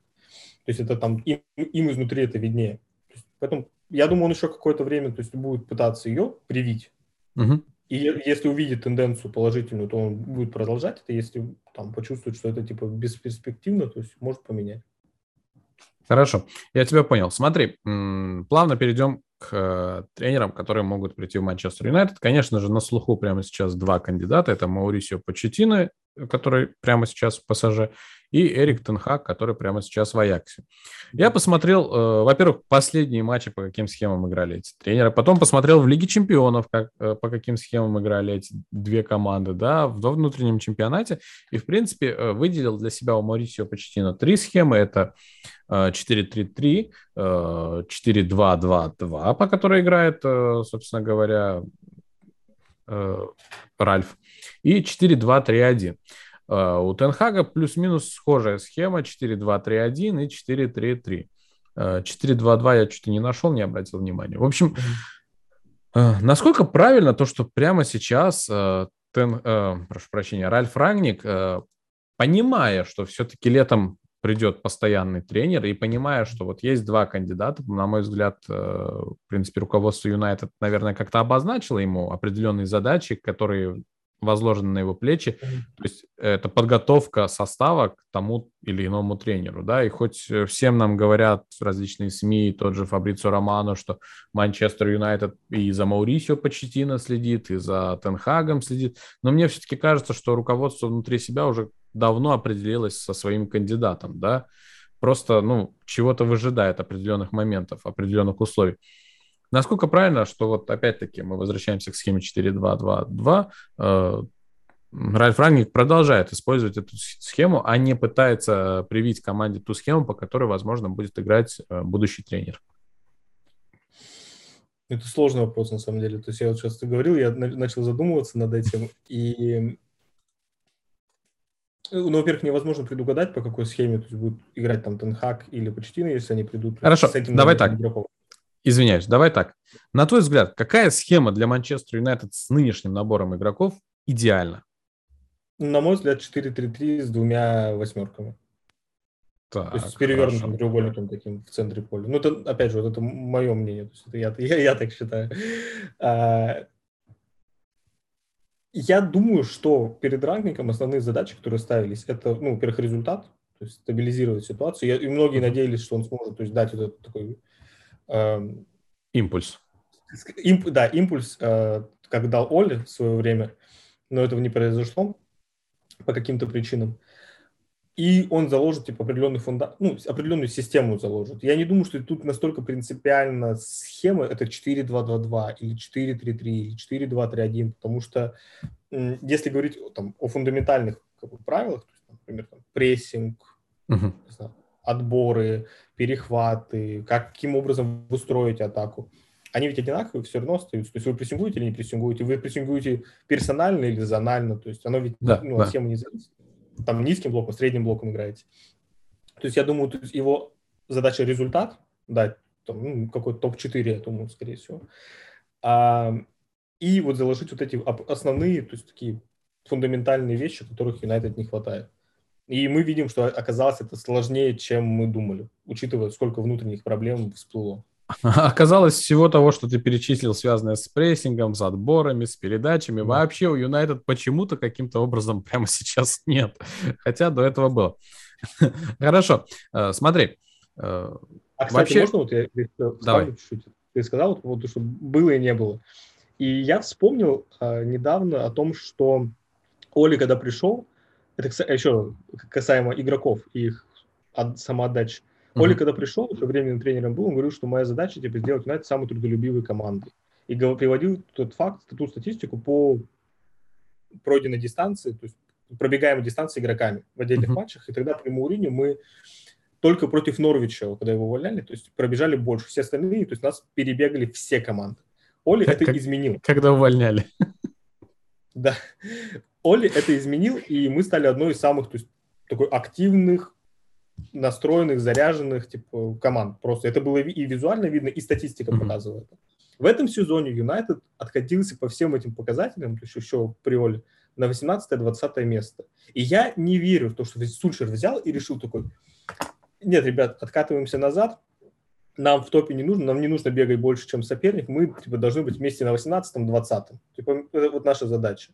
[SPEAKER 2] То есть это там им, им изнутри это виднее. Поэтому я думаю, он еще какое-то время то есть, будет пытаться ее привить. Угу. И если увидит тенденцию положительную, то он будет продолжать это. Если там почувствует, что это типа бесперспективно, то есть может поменять.
[SPEAKER 1] Хорошо, я тебя понял. Смотри, плавно перейдем э, тренерам, которые могут прийти в Манчестер Юнайтед. Конечно же, на слуху прямо сейчас два кандидата. Это Маурисио Почетино, который прямо сейчас в ПСЖ, и Эрик Тенхак, который прямо сейчас в Аяксе. Я посмотрел, э, во-первых, последние матчи, по каким схемам играли эти тренеры, потом посмотрел в Лиге чемпионов, как, э, по каким схемам играли эти две команды, да, в внутреннем чемпионате, и, в принципе, э, выделил для себя у Маурисио Почетино три схемы, это 4-3-3, э, 4-2-2-2, по которой играет, э, собственно говоря, э, Ральф, и 4-2-3-1. Э, у Тенхага плюс-минус схожая схема 4-2-3-1 и 4-3-3. 4-2-2 я что-то не нашел, не обратил внимания. В общем, э, насколько правильно то, что прямо сейчас э, Тен, прошу прощения, Ральф Рангник, понимая, что все-таки летом придет постоянный тренер, и понимая, что вот есть два кандидата, на мой взгляд, в принципе, руководство Юнайтед, наверное, как-то обозначило ему определенные задачи, которые возложены на его плечи. То есть это подготовка состава к тому или иному тренеру, да, и хоть э, всем нам говорят различные СМИ, тот же Фабрицо Романо, что Манчестер Юнайтед и за Маурисио Почетино следит, и за Тенхагом следит, но мне все-таки кажется, что руководство внутри себя уже давно определилось со своим кандидатом, да, просто, ну, чего-то выжидает определенных моментов, определенных условий. Насколько правильно, что вот опять-таки мы возвращаемся к схеме 4-2-2-2, э, Ральф Рангник продолжает использовать эту схему, а не пытается привить команде ту схему, по которой, возможно, будет играть э, будущий тренер.
[SPEAKER 2] Это сложный вопрос, на самом деле. То есть я вот сейчас говорил, я начал задумываться над этим, и ну, во-первых, невозможно предугадать, по какой схеме то есть, будет играть там Тенхак или Почтина, если они придут.
[SPEAKER 1] Хорошо, с этим давай так. Игроков. Извиняюсь, давай так. На твой взгляд, какая схема для Манчестер Юнайтед с нынешним набором игроков идеальна?
[SPEAKER 2] На мой взгляд, 4-3-3 с двумя восьмерками. Так, То есть с перевернутым хорошо. треугольником таким в центре поля. Ну, это, опять же, вот это мое мнение. То есть это я, я, я так считаю. А, я думаю, что перед рангником основные задачи, которые ставились, это, ну, во-первых, результат, то есть стабилизировать ситуацию. Я, и многие надеялись, что он сможет то есть, дать этот такой
[SPEAKER 1] импульс.
[SPEAKER 2] Имп, да, импульс, э, как дал Оли в свое время, но этого не произошло по каким-то причинам. И он заложит типа определенный фундамент, ну, определенную систему заложит. Я не думаю, что тут настолько принципиально схема, это 4-2-2-2 или 4-3-3 или 4-2-3-1, потому что если говорить там, о фундаментальных как бы, правилах, то есть, например, там, прессинг, uh-huh. Отборы, перехваты, каким образом устроить атаку. Они ведь одинаковые все равно остаются. То есть вы прессингуете или не прессингуете, вы прессингуете персонально или зонально. То есть оно ведь да, ну, да. от не зависит. Там низким блоком, средним блоком играете. То есть я думаю, то есть его задача результат дать, там, ну, какой-то топ-4, я думаю, скорее всего. А, и вот заложить вот эти основные, то есть такие фундаментальные вещи, которых Юнайтед не хватает. И мы видим, что оказалось это сложнее, чем мы думали, учитывая, сколько внутренних проблем всплыло.
[SPEAKER 1] Оказалось, всего того, что ты перечислил, связанное с прессингом, с отборами, с передачами, да. вообще у Юнайтед почему-то каким-то образом прямо сейчас нет. Хотя до этого было. Хорошо, э, смотри.
[SPEAKER 2] Э, а, кстати, вообще... можно вот я Давай. чуть-чуть? Ты сказал, вот, что было и не было. И я вспомнил а, недавно о том, что Оли, когда пришел, это еще касаемо игроков и их от, самоотдачи. Mm-hmm. Оли, когда пришел, еще временным тренером был, он говорил, что моя задача типа, сделать Юнайтед самой трудолюбивой командой. И приводил тот факт, ту статистику по пройденной дистанции, то есть пробегаемой дистанции игроками в отдельных mm-hmm. матчах. И тогда при Мауриню мы только против Норвича, когда его увольняли, то есть пробежали больше. Все остальные, то есть нас перебегали все команды. Оли как, это изменил.
[SPEAKER 1] Когда увольняли.
[SPEAKER 2] Да. Оли это изменил, и мы стали одной из самых то есть, такой активных, настроенных, заряженных типа, команд. Просто это было и визуально видно, и статистика mm-hmm. показывает. В этом сезоне Юнайтед откатился по всем этим показателям, то есть еще при Оле, на 18-20 место. И я не верю в то, что Сульшер взял и решил такой, нет, ребят, откатываемся назад, нам в топе не нужно, нам не нужно бегать больше, чем соперник, мы типа, должны быть вместе на 18-20. Типа, это вот наша задача.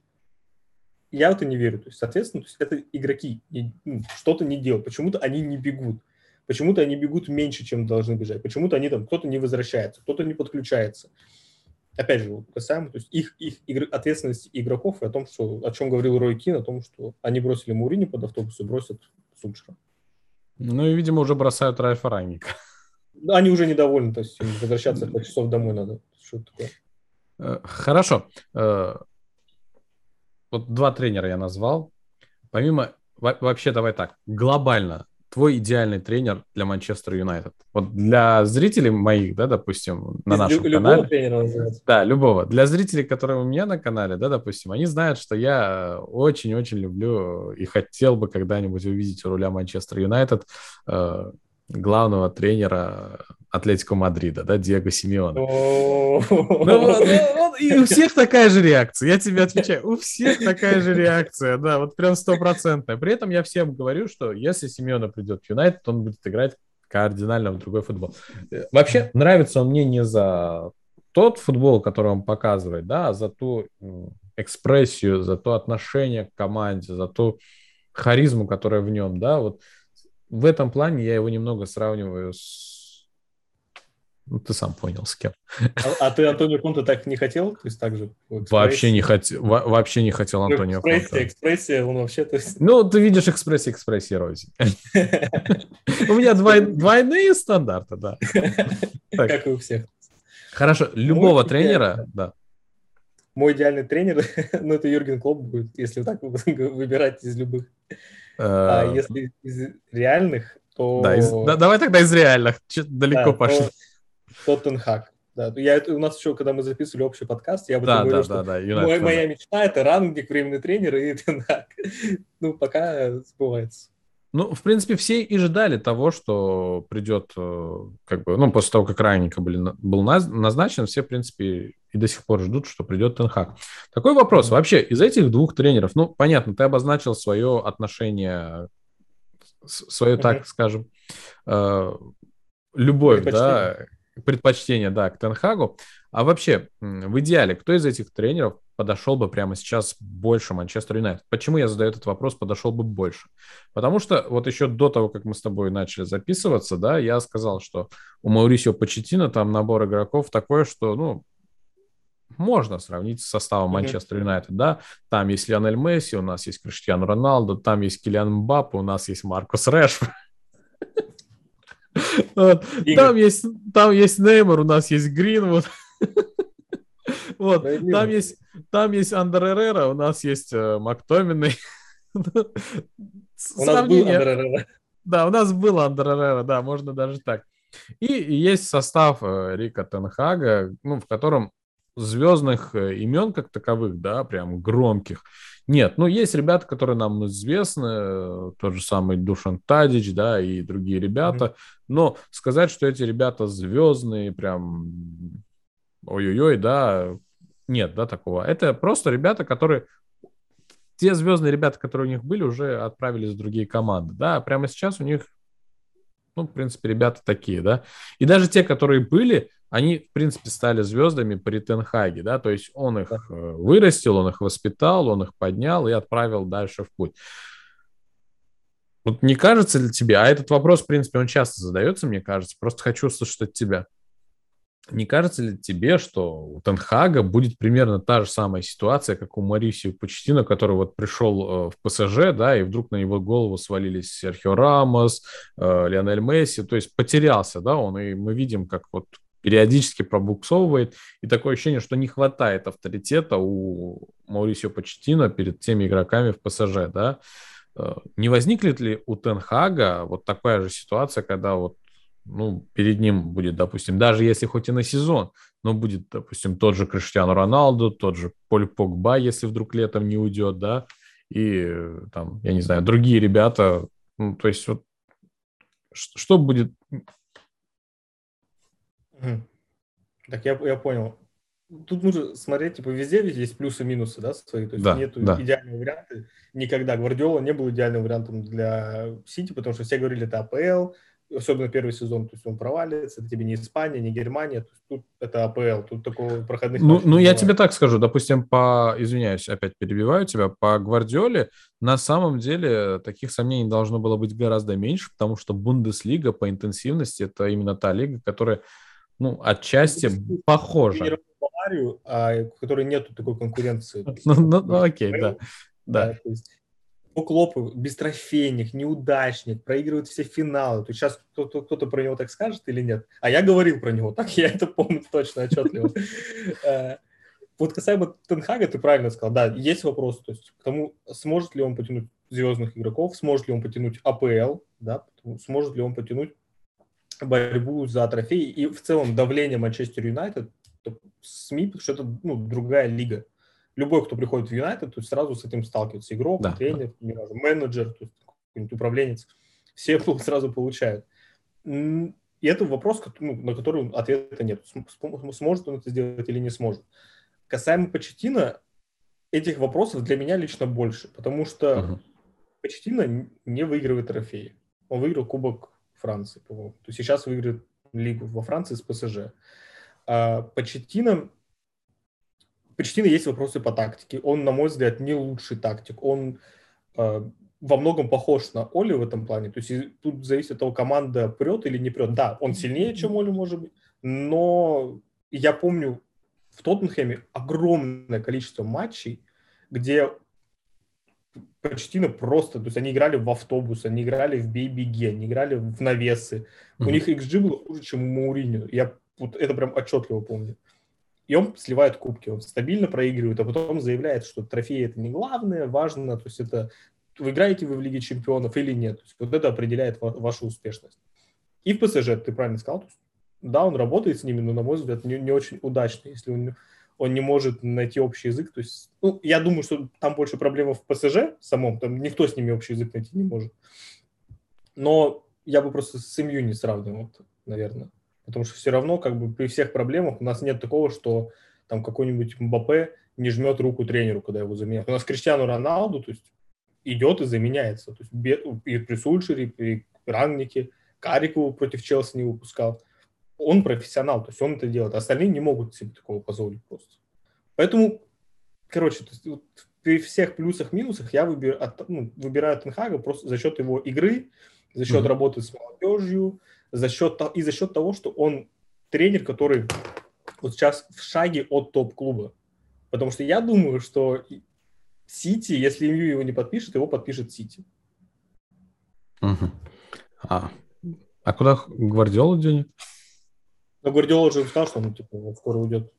[SPEAKER 2] Я в это не верю. То есть, соответственно, то есть это игроки ну, что-то не делают, почему-то они не бегут. Почему-то они бегут меньше, чем должны бежать. Почему-то они там, кто-то не возвращается, кто-то не подключается. Опять же, касаемо, то есть их, их игр, ответственности игроков и о том, что, о чем говорил Рой Кин, о том, что они бросили Мурини под автобус и бросят Сульшера.
[SPEAKER 1] Ну и, видимо, уже бросают Райфа Ранника.
[SPEAKER 2] Они уже недовольны, то есть возвращаться 5 часов домой надо. Что такое?
[SPEAKER 1] Э, хорошо. Вот два тренера я назвал. Помимо, вообще давай так, глобально, твой идеальный тренер для Манчестер Юнайтед? Вот для зрителей моих, да, допустим, на Из нашем любого канале. тренера называется. Да, любого. Для зрителей, которые у меня на канале, да, допустим, они знают, что я очень-очень люблю и хотел бы когда-нибудь увидеть у руля Манчестер Юнайтед э, главного тренера Атлетико Мадрида, да, Диего Симеона. И у всех такая же реакция, я тебе отвечаю, у всех такая же реакция, да, вот прям стопроцентная. При этом я всем говорю, что если Симеона придет в Юнайтед, он будет играть кардинально в другой футбол. Вообще, нравится он мне не за тот футбол, который он показывает, да, а за ту экспрессию, за то отношение к команде, за ту харизму, которая в нем, да, вот в этом плане я его немного сравниваю с... Ну, ты сам понял, с кем.
[SPEAKER 2] А, а ты Антонио Конте так не хотел? То есть так же?
[SPEAKER 1] Вообще не, хотел, вообще не хотел ну, Антонио
[SPEAKER 2] экспрессия, Конте. Экспрессия, он вообще... То есть...
[SPEAKER 1] Ну, ты видишь экспрессия, экспрессия, Рози. У меня двойные стандарты, да.
[SPEAKER 2] Как и у всех.
[SPEAKER 1] Хорошо, любого тренера, да.
[SPEAKER 2] Мой идеальный тренер, ну, это Юрген Клоп будет, если так выбирать из любых. А э, если из реальных, то...
[SPEAKER 1] Да, давай тогда из реальных. Далеко да, пошли.
[SPEAKER 2] То, то Тенхак. Да, я, у нас еще, когда мы записывали общий подкаст, я об этом да, говорил, да, что да, да. Мой, моя мечта – это рангник, временный тренер и Тенхак. Ну, пока сбывается.
[SPEAKER 1] Ну, в принципе, все и ждали того, что придет, э, как бы, ну, после того, как Ранника были, был назначен, все, в принципе, и до сих пор ждут, что придет Тенхак. Такой вопрос. Вообще, из этих двух тренеров, ну, понятно, ты обозначил свое отношение, свое, так скажем, э, любовь, да, предпочтение, да, к Тенхагу. А вообще, в идеале, кто из этих тренеров подошел бы прямо сейчас больше Манчестер Юнайтед? Почему я задаю этот вопрос, подошел бы больше? Потому что вот еще до того, как мы с тобой начали записываться, да, я сказал, что у Маурисио Почетина там набор игроков такой, что, ну, можно сравнить с составом Манчестер Юнайтед, да, там есть Лионель Месси, у нас есть Криштиану Роналду, там есть Килиан Мбаппе, у нас есть Маркус Решфорд. Вот. Там есть, там есть Неймар, у нас есть Гринвуд. Вот, там есть, там есть Андер Эррера, у нас есть э, Мактоминой.
[SPEAKER 2] У нас был Андер Эррера.
[SPEAKER 1] Да, у нас был Андер Эррера, да, можно даже так. И есть состав э, Рика Тенхага, ну, в котором звездных э, имен как таковых, да, прям громких, нет. Ну, есть ребята, которые нам известны, э, тот же самый Душан Тадич, да, и другие ребята, mm-hmm. но сказать, что эти ребята звездные, прям ой-ой-ой, да, нет, да, такого. Это просто ребята, которые те звездные ребята, которые у них были, уже отправились в другие команды, да, прямо сейчас у них, ну, в принципе, ребята такие, да, и даже те, которые были, они, в принципе, стали звездами при Тенхаге, да, то есть он их э, вырастил, он их воспитал, он их поднял и отправил дальше в путь. Вот не кажется ли тебе, а этот вопрос, в принципе, он часто задается, мне кажется, просто хочу услышать от тебя. Не кажется ли тебе, что у Тенхага будет примерно та же самая ситуация, как у Марисио Почтина, который вот пришел э, в ПСЖ, да, и вдруг на его голову свалились Серхио Рамос, э, Лионель Месси, то есть потерялся, да, он, и мы видим, как вот периодически пробуксовывает, и такое ощущение, что не хватает авторитета у Маурисио Почтина перед теми игроками в ПСЖ, да. Э, не возникнет ли у Тенхага вот такая же ситуация, когда вот ну, перед ним будет, допустим, даже если хоть и на сезон, но будет, допустим, тот же Криштиану Роналду, тот же Поль Погба, если вдруг летом не уйдет, да, и там, я не знаю, другие ребята, ну, то есть вот что будет
[SPEAKER 2] так, я, я понял. Тут нужно смотреть, типа, везде ведь есть плюсы и минусы, да, свои. То есть
[SPEAKER 1] да,
[SPEAKER 2] нет
[SPEAKER 1] да.
[SPEAKER 2] идеального варианта. Никогда. Гвардиола не был идеальным вариантом для Сити, потому что все говорили, это АПЛ, особенно первый сезон, то есть он провалится, это тебе не Испания, не Германия, то есть тут это АПЛ, тут такого проходных
[SPEAKER 1] Ну, ну я тебе так скажу, допустим, по, извиняюсь, опять перебиваю тебя, по Гвардиоле на самом деле таких сомнений должно было быть гораздо меньше, потому что Бундеслига по интенсивности это именно та лига, которая ну, отчасти похоже.
[SPEAKER 2] Баварию, а в которой нет такой конкуренции.
[SPEAKER 1] Ну, ну, ну окей, да. Да.
[SPEAKER 2] Есть, Клопы бестрофейник, неудачник, проигрывает все финалы. То сейчас кто-то, кто-то про него так скажет или нет? А я говорил про него, так я это помню точно, отчетливо. Э, вот касаемо Тенхага, ты правильно сказал, да, есть вопрос, то есть к тому, сможет ли он потянуть звездных игроков, сможет ли он потянуть АПЛ, да, сможет ли он потянуть борьбу за трофей и в целом давление Манчестер Юнайтед СМИ, потому что это ну, другая лига. Любой, кто приходит в Юнайтед, то сразу с этим сталкивается. Игрок, да, тренер, да. менеджер, то есть какой-нибудь управленец. Все сразу получают. И это вопрос, ну, на который ответа нет. Сможет он это сделать или не сможет. Касаемо Почетина, этих вопросов для меня лично больше, потому что uh-huh. Почетина не выигрывает трофеи. Он выиграл Кубок Франции, по-моему. То сейчас выиграет лигу во Франции с ПСЖ. А Почетино, Почетино есть вопросы по тактике. Он, на мой взгляд, не лучший тактик. Он э, во многом похож на Оли в этом плане. То есть тут зависит от того, команда прет или не прет. Да, он сильнее, чем Оли, может быть, но я помню в Тоттенхэме огромное количество матчей, где почти ну, просто, то есть они играли в автобус, они играли в бей-беги, они играли в навесы. Mm-hmm. У них XG было хуже, чем у Мауриню. Я вот это прям отчетливо помню. И он сливает кубки, он стабильно проигрывает, а потом заявляет, что трофеи это не главное, важно, то есть это вы играете вы в Лиге Чемпионов или нет. То есть вот это определяет ва- вашу успешность. И в ПСЖ, ты правильно сказал, да, он работает с ними, но, на мой взгляд, не, не очень удачно, если он он не может найти общий язык. То есть, ну, я думаю, что там больше проблема в ПСЖ самом, там никто с ними общий язык найти не может. Но я бы просто с семью не сравнивал, наверное. Потому что все равно, как бы при всех проблемах у нас нет такого, что там какой-нибудь Мбаппе не жмет руку тренеру, когда его заменяют. У нас Криштиану Роналду, то есть идет и заменяется. То есть и при Сульшере, и при Рангнике, Карикову против Челси не выпускал он профессионал, то есть он это делает, остальные не могут себе такого позволить просто. Поэтому, короче, то есть, вот, при всех плюсах-минусах я выбир, от, ну, выбираю Тенхага просто за счет его игры, за счет mm-hmm. работы с молодежью, за счет, и за счет того, что он тренер, который вот сейчас в шаге от топ-клуба. Потому что я думаю, что Сити, если МЮ его не подпишет, его подпишет Сити.
[SPEAKER 1] Угу. А, а куда Гвардиола денег?
[SPEAKER 2] Но Гвардиола уже сказал, что он типа, скоро уйдет.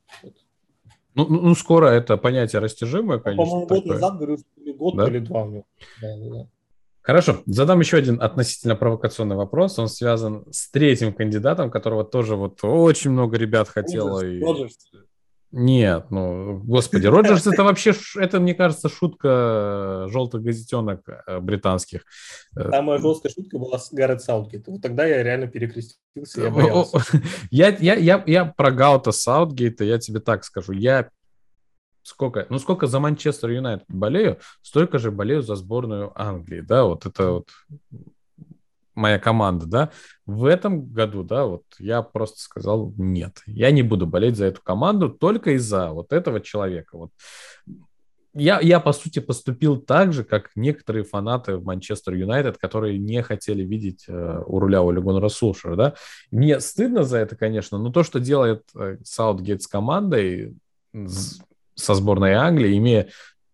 [SPEAKER 1] Ну, ну, ну, скоро это понятие растяжимое, ну, конечно.
[SPEAKER 2] По-моему, год назад, говорю, или год, да? или два у него. Да, да, да.
[SPEAKER 1] Хорошо, задам еще один относительно провокационный вопрос. Он связан с третьим кандидатом, которого тоже вот очень много ребят хотело. Роджерс, и... Нет, ну, господи, Роджерс это вообще, это, мне кажется, шутка желтых газетенок э, британских.
[SPEAKER 2] Э, Самая жесткая шутка была с Гаррет Саутгейт. Вот тогда я реально перекрестился, я боялся.
[SPEAKER 1] Я, я, я, я про Гаута Саутгейта, я тебе так скажу, я сколько, ну сколько за Манчестер Юнайтед болею, столько же болею за сборную Англии, да, вот это вот моя команда, да, в этом году, да, вот я просто сказал нет, я не буду болеть за эту команду только из-за вот этого человека, вот. Я, я, по сути, поступил так же, как некоторые фанаты в Манчестер Юнайтед, которые не хотели видеть э, у руля Оли Гуннера Сулшера, да. Мне стыдно за это, конечно, но то, что делает э, Саутгейт с командой, со сборной Англии, имея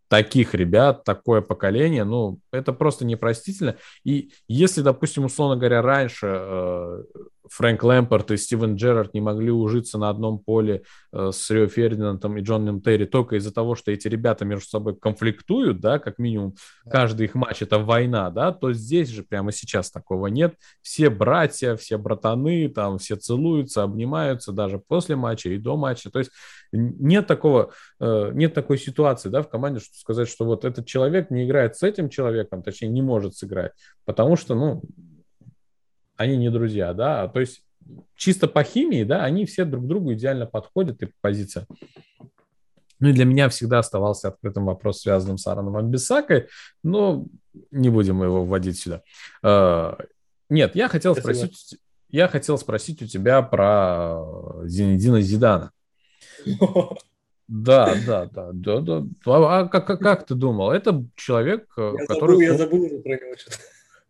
[SPEAKER 1] таких ребят, такое поколение, ну, это просто непростительно. И если, допустим, условно говоря, раньше э, Фрэнк Лэмпорт и Стивен Джерард не могли ужиться на одном поле э, с Рио Фердинандом и Джоном Терри только из-за того, что эти ребята между собой конфликтуют, да, как минимум каждый их матч это война, да, то здесь же прямо сейчас такого нет. Все братья, все братаны, там все целуются, обнимаются даже после матча и до матча. То есть нет такого, э, нет такой ситуации, да, в команде, что сказать, что вот этот человек не играет с этим человеком, точнее не может сыграть, потому что, ну, они не друзья, да, то есть чисто по химии, да, они все друг другу идеально подходят и позиция. Ну и для меня всегда оставался открытым вопрос, связанным с Аароном Амбисакой, но не будем его вводить сюда. А, нет, я хотел спросить, я хотел спросить у тебя про Зинедина Зидана. Да, да, да, да, да. А, а как, как, как ты думал? Это человек,
[SPEAKER 2] я который... Забыл, я забыл уже про него что-то.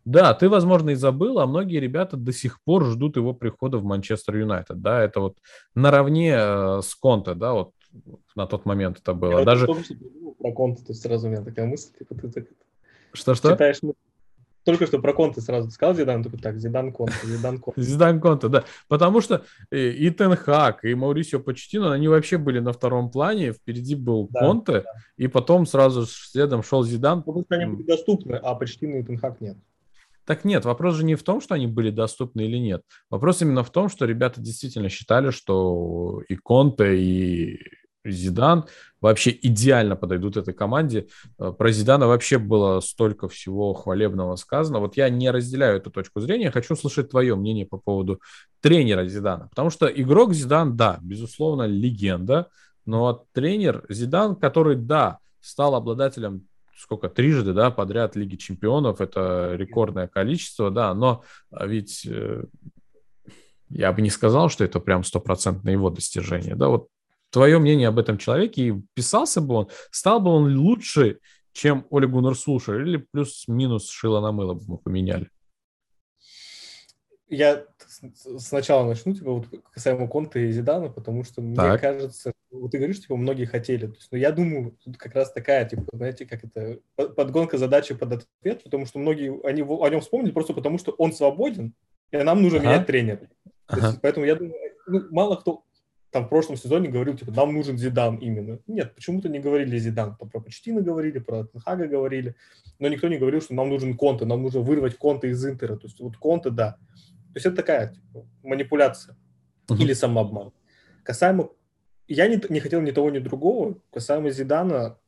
[SPEAKER 1] Да, ты, возможно, и забыл, а многие ребята до сих пор ждут его прихода в Манчестер Юнайтед. Да, это вот наравне э, с Конте, да, вот на тот момент это было. Я Даже...
[SPEAKER 2] Про Конте, то сразу у меня такая мысль, типа ты.
[SPEAKER 1] Что-что?
[SPEAKER 2] Читаешь только что про Конте сразу сказал Зидан, только так, Зидан Конте, Зидан Конте.
[SPEAKER 1] Зидан Конте, да. Потому что и Тенхак, и Маурисио Почтино, они вообще были на втором плане, впереди был да, Конте, да. и потом сразу следом шел Зидан.
[SPEAKER 2] Потому что они были доступны, а Почтино и Тенхак нет.
[SPEAKER 1] Так нет, вопрос же не в том, что они были доступны или нет. Вопрос именно в том, что ребята действительно считали, что и Конте, и Зидан вообще идеально подойдут этой команде. Э, про Зидана вообще было столько всего хвалебного сказано. Вот я не разделяю эту точку зрения, хочу слышать твое мнение по поводу тренера Зидана. Потому что игрок Зидан, да, безусловно, легенда, но тренер Зидан, который, да, стал обладателем сколько, трижды, да, подряд Лиги Чемпионов, это рекордное количество, да, но а, ведь э, я бы не сказал, что это прям стопроцентное его достижение, да, вот твое мнение об этом человеке, и писался бы он, стал бы он лучше, чем Оля Гуннер или плюс-минус шило на мыло бы мы поменяли?
[SPEAKER 2] Я сначала начну, типа, вот касаемо Конта и Зидана, потому что так. мне кажется, вот ты говоришь, типа, многие хотели. То есть, ну, я думаю, тут как раз такая, типа, знаете, как это, подгонка задачи под ответ, потому что многие, они о нем вспомнили просто потому, что он свободен, и нам нужно ага. менять тренера. Ага. Есть, поэтому я думаю, ну, мало кто там в прошлом сезоне говорил, типа, нам нужен Зидан именно. Нет, почему-то не говорили Зидан. Про Почтина говорили, про Тенхага говорили, но никто не говорил, что нам нужен Конте, нам нужно вырвать Конте из Интера. То есть вот Конте, да. То есть это такая типа, манипуляция uh-huh. или самообман. Касаемо... Я не, не хотел ни того, ни другого. Касаемо Зидана,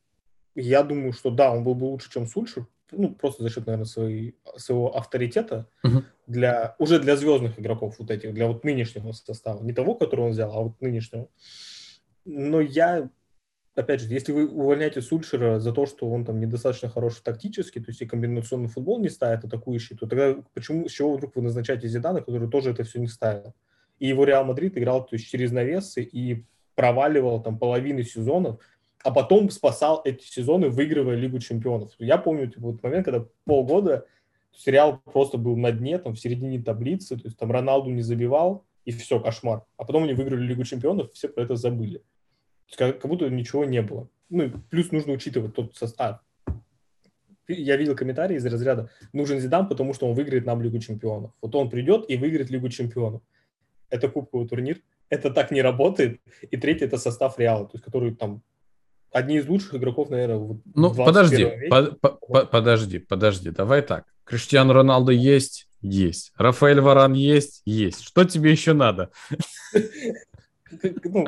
[SPEAKER 2] я думаю, что да, он был бы лучше, чем Сульшер. Ну, просто за счет, наверное, своей, своего авторитета uh-huh. для, уже для звездных игроков вот этих, для вот нынешнего состава. Не того, который он взял, а вот нынешнего. Но я опять же, если вы увольняете Сульшера за то, что он там недостаточно хороший тактически, то есть и комбинационный футбол не ставит атакующий, то тогда почему, с чего вдруг вы назначаете Зидана, который тоже это все не ставил? И его Реал Мадрид играл то есть, через навесы и проваливал там половины сезонов, а потом спасал эти сезоны, выигрывая Лигу чемпионов. Я помню типа, вот момент, когда полгода сериал просто был на дне, там, в середине таблицы, то есть там Роналду не забивал, и все, кошмар. А потом они выиграли Лигу чемпионов, все про это забыли как, будто ничего не было. Ну, плюс нужно учитывать тот состав. Я видел комментарии из разряда «нужен Зидан, потому что он выиграет нам Лигу чемпионов». Вот он придет и выиграет Лигу чемпионов. Это кубковый турнир. Это так не работает. И третий – это состав Реала, то есть который там одни из лучших игроков, наверное, в
[SPEAKER 1] Ну, подожди, по по подожди, подожди, давай так. Криштиану Роналдо есть? Есть. Рафаэль Варан есть? Есть. Что тебе еще надо?
[SPEAKER 2] Ну,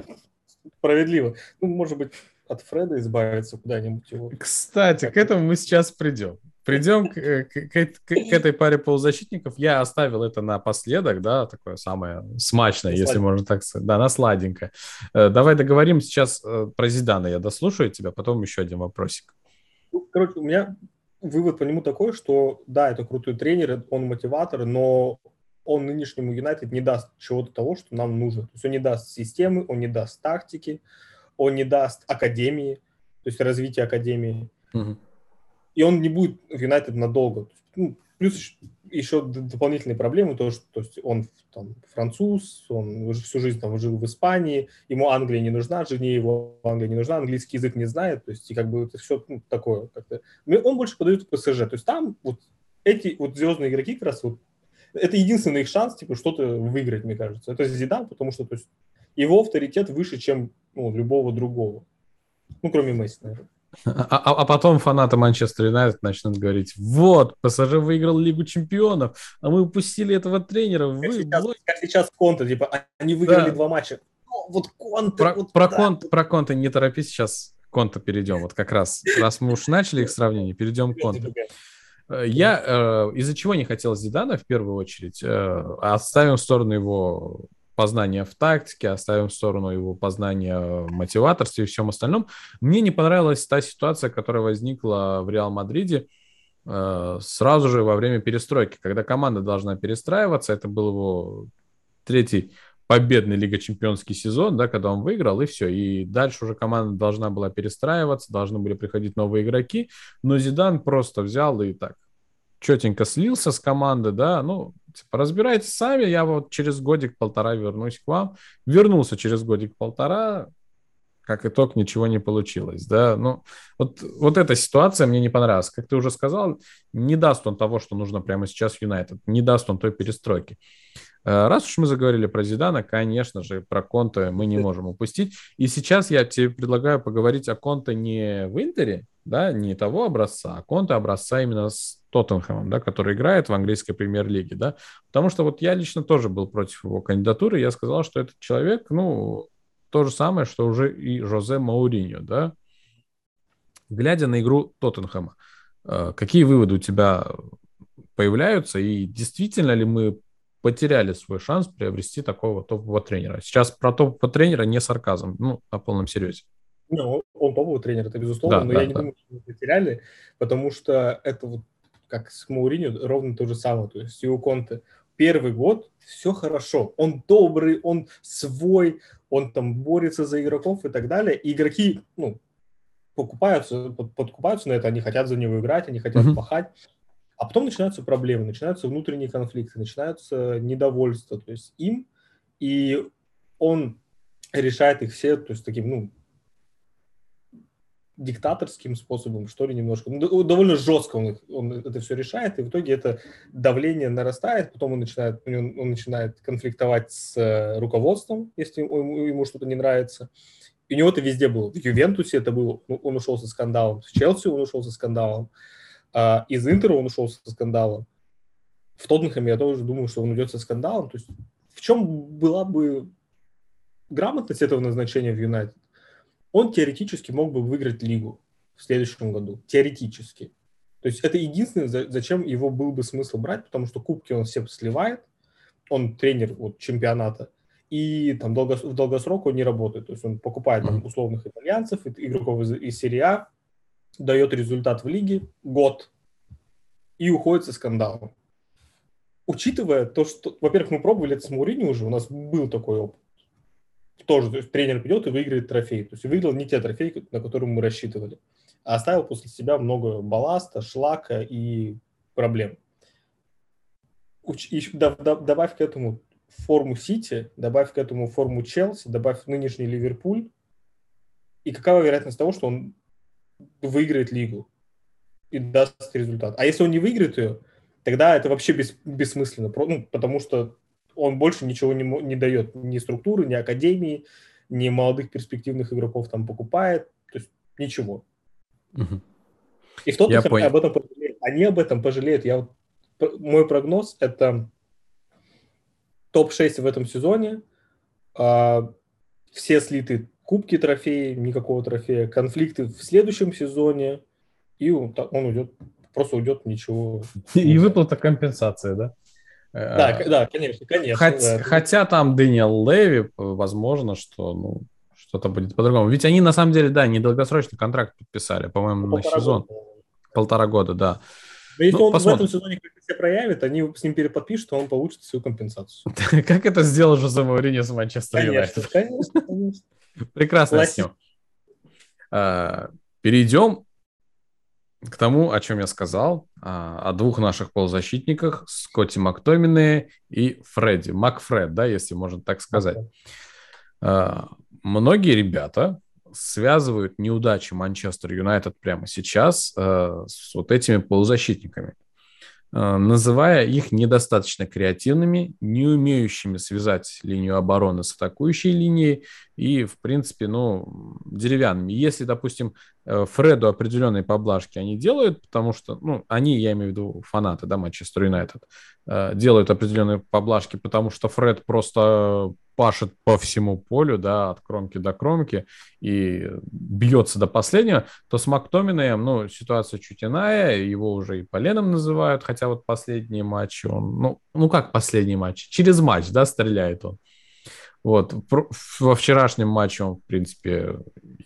[SPEAKER 2] справедливо. Ну, может быть, от Фреда избавиться куда-нибудь его.
[SPEAKER 1] Кстати, к этому мы сейчас придем. Придем к, к, к, к этой паре полузащитников. Я оставил это напоследок, да, такое самое смачное, если можно так сказать. Да, на сладенькое. Давай договорим сейчас про Зидана. Я дослушаю тебя, потом еще один вопросик.
[SPEAKER 2] Ну, короче, у меня вывод по нему такой, что да, это крутой тренер, он мотиватор, но он нынешнему Юнайтед не даст чего-то того, что нам нужно. То есть он не даст системы, он не даст тактики, он не даст академии, то есть развития академии. Угу. И он не будет в Юнайтед надолго. Ну, плюс еще дополнительные проблемы, то, что то есть он там, француз, он всю жизнь там жил в Испании, ему Англия не нужна, жене его Англия не нужна, английский язык не знает, то есть и как бы это все ну, такое. Как-то. Он больше подает ПСЖ, то есть там вот эти вот звездные игроки как раз вот это единственный их шанс, типа, что-то выиграть, мне кажется. Это Зидан, потому что то есть, его авторитет выше, чем ну, любого другого. Ну, кроме Месси, наверное.
[SPEAKER 1] А, а, а потом фанаты Манчестер Юнайтед начнут говорить, вот, ПСЖ выиграл Лигу Чемпионов, а мы упустили этого тренера. Вы,
[SPEAKER 2] как, сейчас, как сейчас Конте, типа, они выиграли да. два матча.
[SPEAKER 1] О, вот Конте. Про, вот, про, да. Конте, про Конте не торопись, сейчас Конте перейдем. Вот как раз, раз мы уж начали их сравнение, перейдем к Конте. Э, я э, из-за чего не хотел Зидана в первую очередь, э, оставим в сторону его познания в тактике, оставим в сторону его познания в мотиваторстве и всем остальном. Мне не понравилась та ситуация, которая возникла в Реал Мадриде э, сразу же во время перестройки, когда команда должна перестраиваться. Это был его третий победный Лига Чемпионский сезон, да, когда он выиграл, и все. И дальше уже команда должна была перестраиваться, должны были приходить новые игроки, но Зидан просто взял и так четенько слился с команды, да, ну, типа, разбирайтесь сами, я вот через годик-полтора вернусь к вам. Вернулся через годик-полтора, как итог, ничего не получилось, да, ну, вот, вот эта ситуация мне не понравилась. Как ты уже сказал, не даст он того, что нужно прямо сейчас Юнайтед, не даст он той перестройки. Э, раз уж мы заговорили про Зидана, конечно же, про Конте мы не можем упустить. И сейчас я тебе предлагаю поговорить о Конте не в Интере, да, не того образца, а Конте образца именно с Тоттенхэмом, да, который играет в английской премьер-лиге, да, потому что вот я лично тоже был против его кандидатуры, я сказал, что этот человек, ну, то же самое, что уже и Жозе Мауриньо, да. Глядя на игру Тоттенхэма, э, какие выводы у тебя появляются, и действительно ли мы потеряли свой шанс приобрести такого топового тренера. Сейчас про топового тренера не сарказм, ну, на полном серьезе.
[SPEAKER 2] Ну, он топовый тренер, это безусловно, да, но да, я не да. думаю, что мы потеряли, потому что это вот как с Мауриньо ровно то же самое, то есть у Конте первый год все хорошо, он добрый, он свой, он там борется за игроков и так далее, и игроки, ну, покупаются, под, подкупаются на это, они хотят за него играть, они хотят mm-hmm. пахать, а потом начинаются проблемы, начинаются внутренние конфликты, начинаются недовольства, то есть им, и он решает их все, то есть таким, ну, диктаторским способом, что ли, немножко. Ну, довольно жестко он, он это все решает, и в итоге это давление нарастает, потом он начинает, он, он начинает конфликтовать с э, руководством, если ему, ему что-то не нравится. И у него это везде было. В Ювентусе это было, ну, он ушел со скандалом, в Челси он ушел со скандалом, а, из Интера он ушел со скандалом. В Тоттенхэме я тоже думаю, что он уйдет со скандалом. То есть в чем была бы грамотность этого назначения в Юнайтед? Он теоретически мог бы выиграть лигу в следующем году. Теоретически. То есть это единственное, зачем его был бы смысл брать, потому что кубки он все сливает, он тренер вот, чемпионата, и там долгос, в долгосрок он не работает. То есть он покупает там, условных итальянцев, игроков из, из серии А, дает результат в лиге год и уходит со скандалом. Учитывая то, что, во-первых, мы пробовали это с Маурини уже, у нас был такой опыт. Тоже, то есть тренер придет и выиграет трофей. То есть выиграл не те трофеи, на которые мы рассчитывали, а оставил после себя много балласта, шлака и проблем. И добавь к этому форму Сити, добавь к этому форму Челси, добавь нынешний Ливерпуль, и какова вероятность того, что он выиграет лигу и даст результат. А если он не выиграет ее, тогда это вообще бес, бессмысленно, ну, потому что он больше ничего не, не дает, ни структуры, ни академии, ни молодых перспективных игроков там покупает, то есть ничего. Угу. И в тот об этом пожалеют. Они об этом пожалеют. Я, мой прогноз – это топ-6 в этом сезоне, а, все слиты кубки трофеи, никакого трофея, конфликты в следующем сезоне, и он, он уйдет просто уйдет ничего.
[SPEAKER 1] И выплата компенсации, да?
[SPEAKER 2] Да, а, да, конечно, конечно.
[SPEAKER 1] Хотя,
[SPEAKER 2] да.
[SPEAKER 1] хотя там Дэниел Леви, возможно, что ну, что-то будет по-другому. Ведь они, на самом деле, да, недолгосрочный контракт подписали, по-моему, на сезон. Года. Полтора года, да.
[SPEAKER 2] Но если ну, он посмотрим. в этом сезоне как-то себя проявит, они с ним переподпишут, то он получит свою компенсацию.
[SPEAKER 1] Как это сделал Жозе Мауриньо с Манчестер Юнайтед?
[SPEAKER 2] Конечно, конечно.
[SPEAKER 1] Прекрасно с ним. А, перейдем к тому, о чем я сказал, а, о двух наших полузащитниках, Скотти Мактомине и Фредди. Макфред, да, если можно так сказать. А, многие ребята связывают неудачи Манчестер Юнайтед прямо сейчас с вот этими полузащитниками, называя их недостаточно креативными, не умеющими связать линию обороны с атакующей линией и, в принципе, ну, деревянными. Если, допустим, э, Фреду определенные поблажки они делают, потому что, ну, они, я имею в виду фанаты, да, Манчестер Юнайтед, э, делают определенные поблажки, потому что Фред просто пашет по всему полю, да, от кромки до кромки и бьется до последнего, то с Мактоминаем, ну, ситуация чуть иная, его уже и поленом называют, хотя вот последние матчи он, ну, ну как последний матч? Через матч, да, стреляет он. Вот, во вчерашнем матче он, в принципе,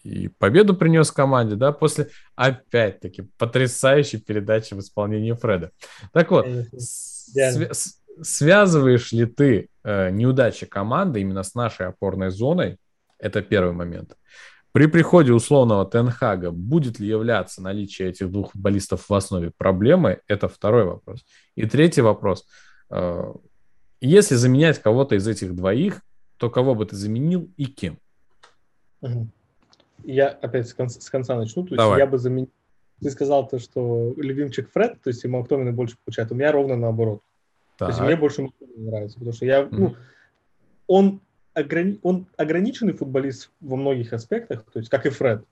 [SPEAKER 1] и победу принес команде, да, после, опять-таки, потрясающей передачи в исполнении Фреда. Так вот, с, связываешь ли ты э, неудачи команды именно с нашей опорной зоной? Это первый момент. При приходе условного Тенхага будет ли являться наличие этих двух футболистов в основе проблемы? Это второй вопрос. И третий вопрос. Э, если заменять кого-то из этих двоих, то кого бы ты заменил и кем?
[SPEAKER 2] Я опять с конца, с конца начну. То есть
[SPEAKER 1] Давай.
[SPEAKER 2] я бы заменил... Ты сказал то, что любимчик Фред, то есть ему Мактомина больше получает. У меня ровно наоборот. Так. То есть мне больше не нравится, потому что я, mm ну, он, ограни... он ограниченный футболист во многих аспектах, то есть как и Фред.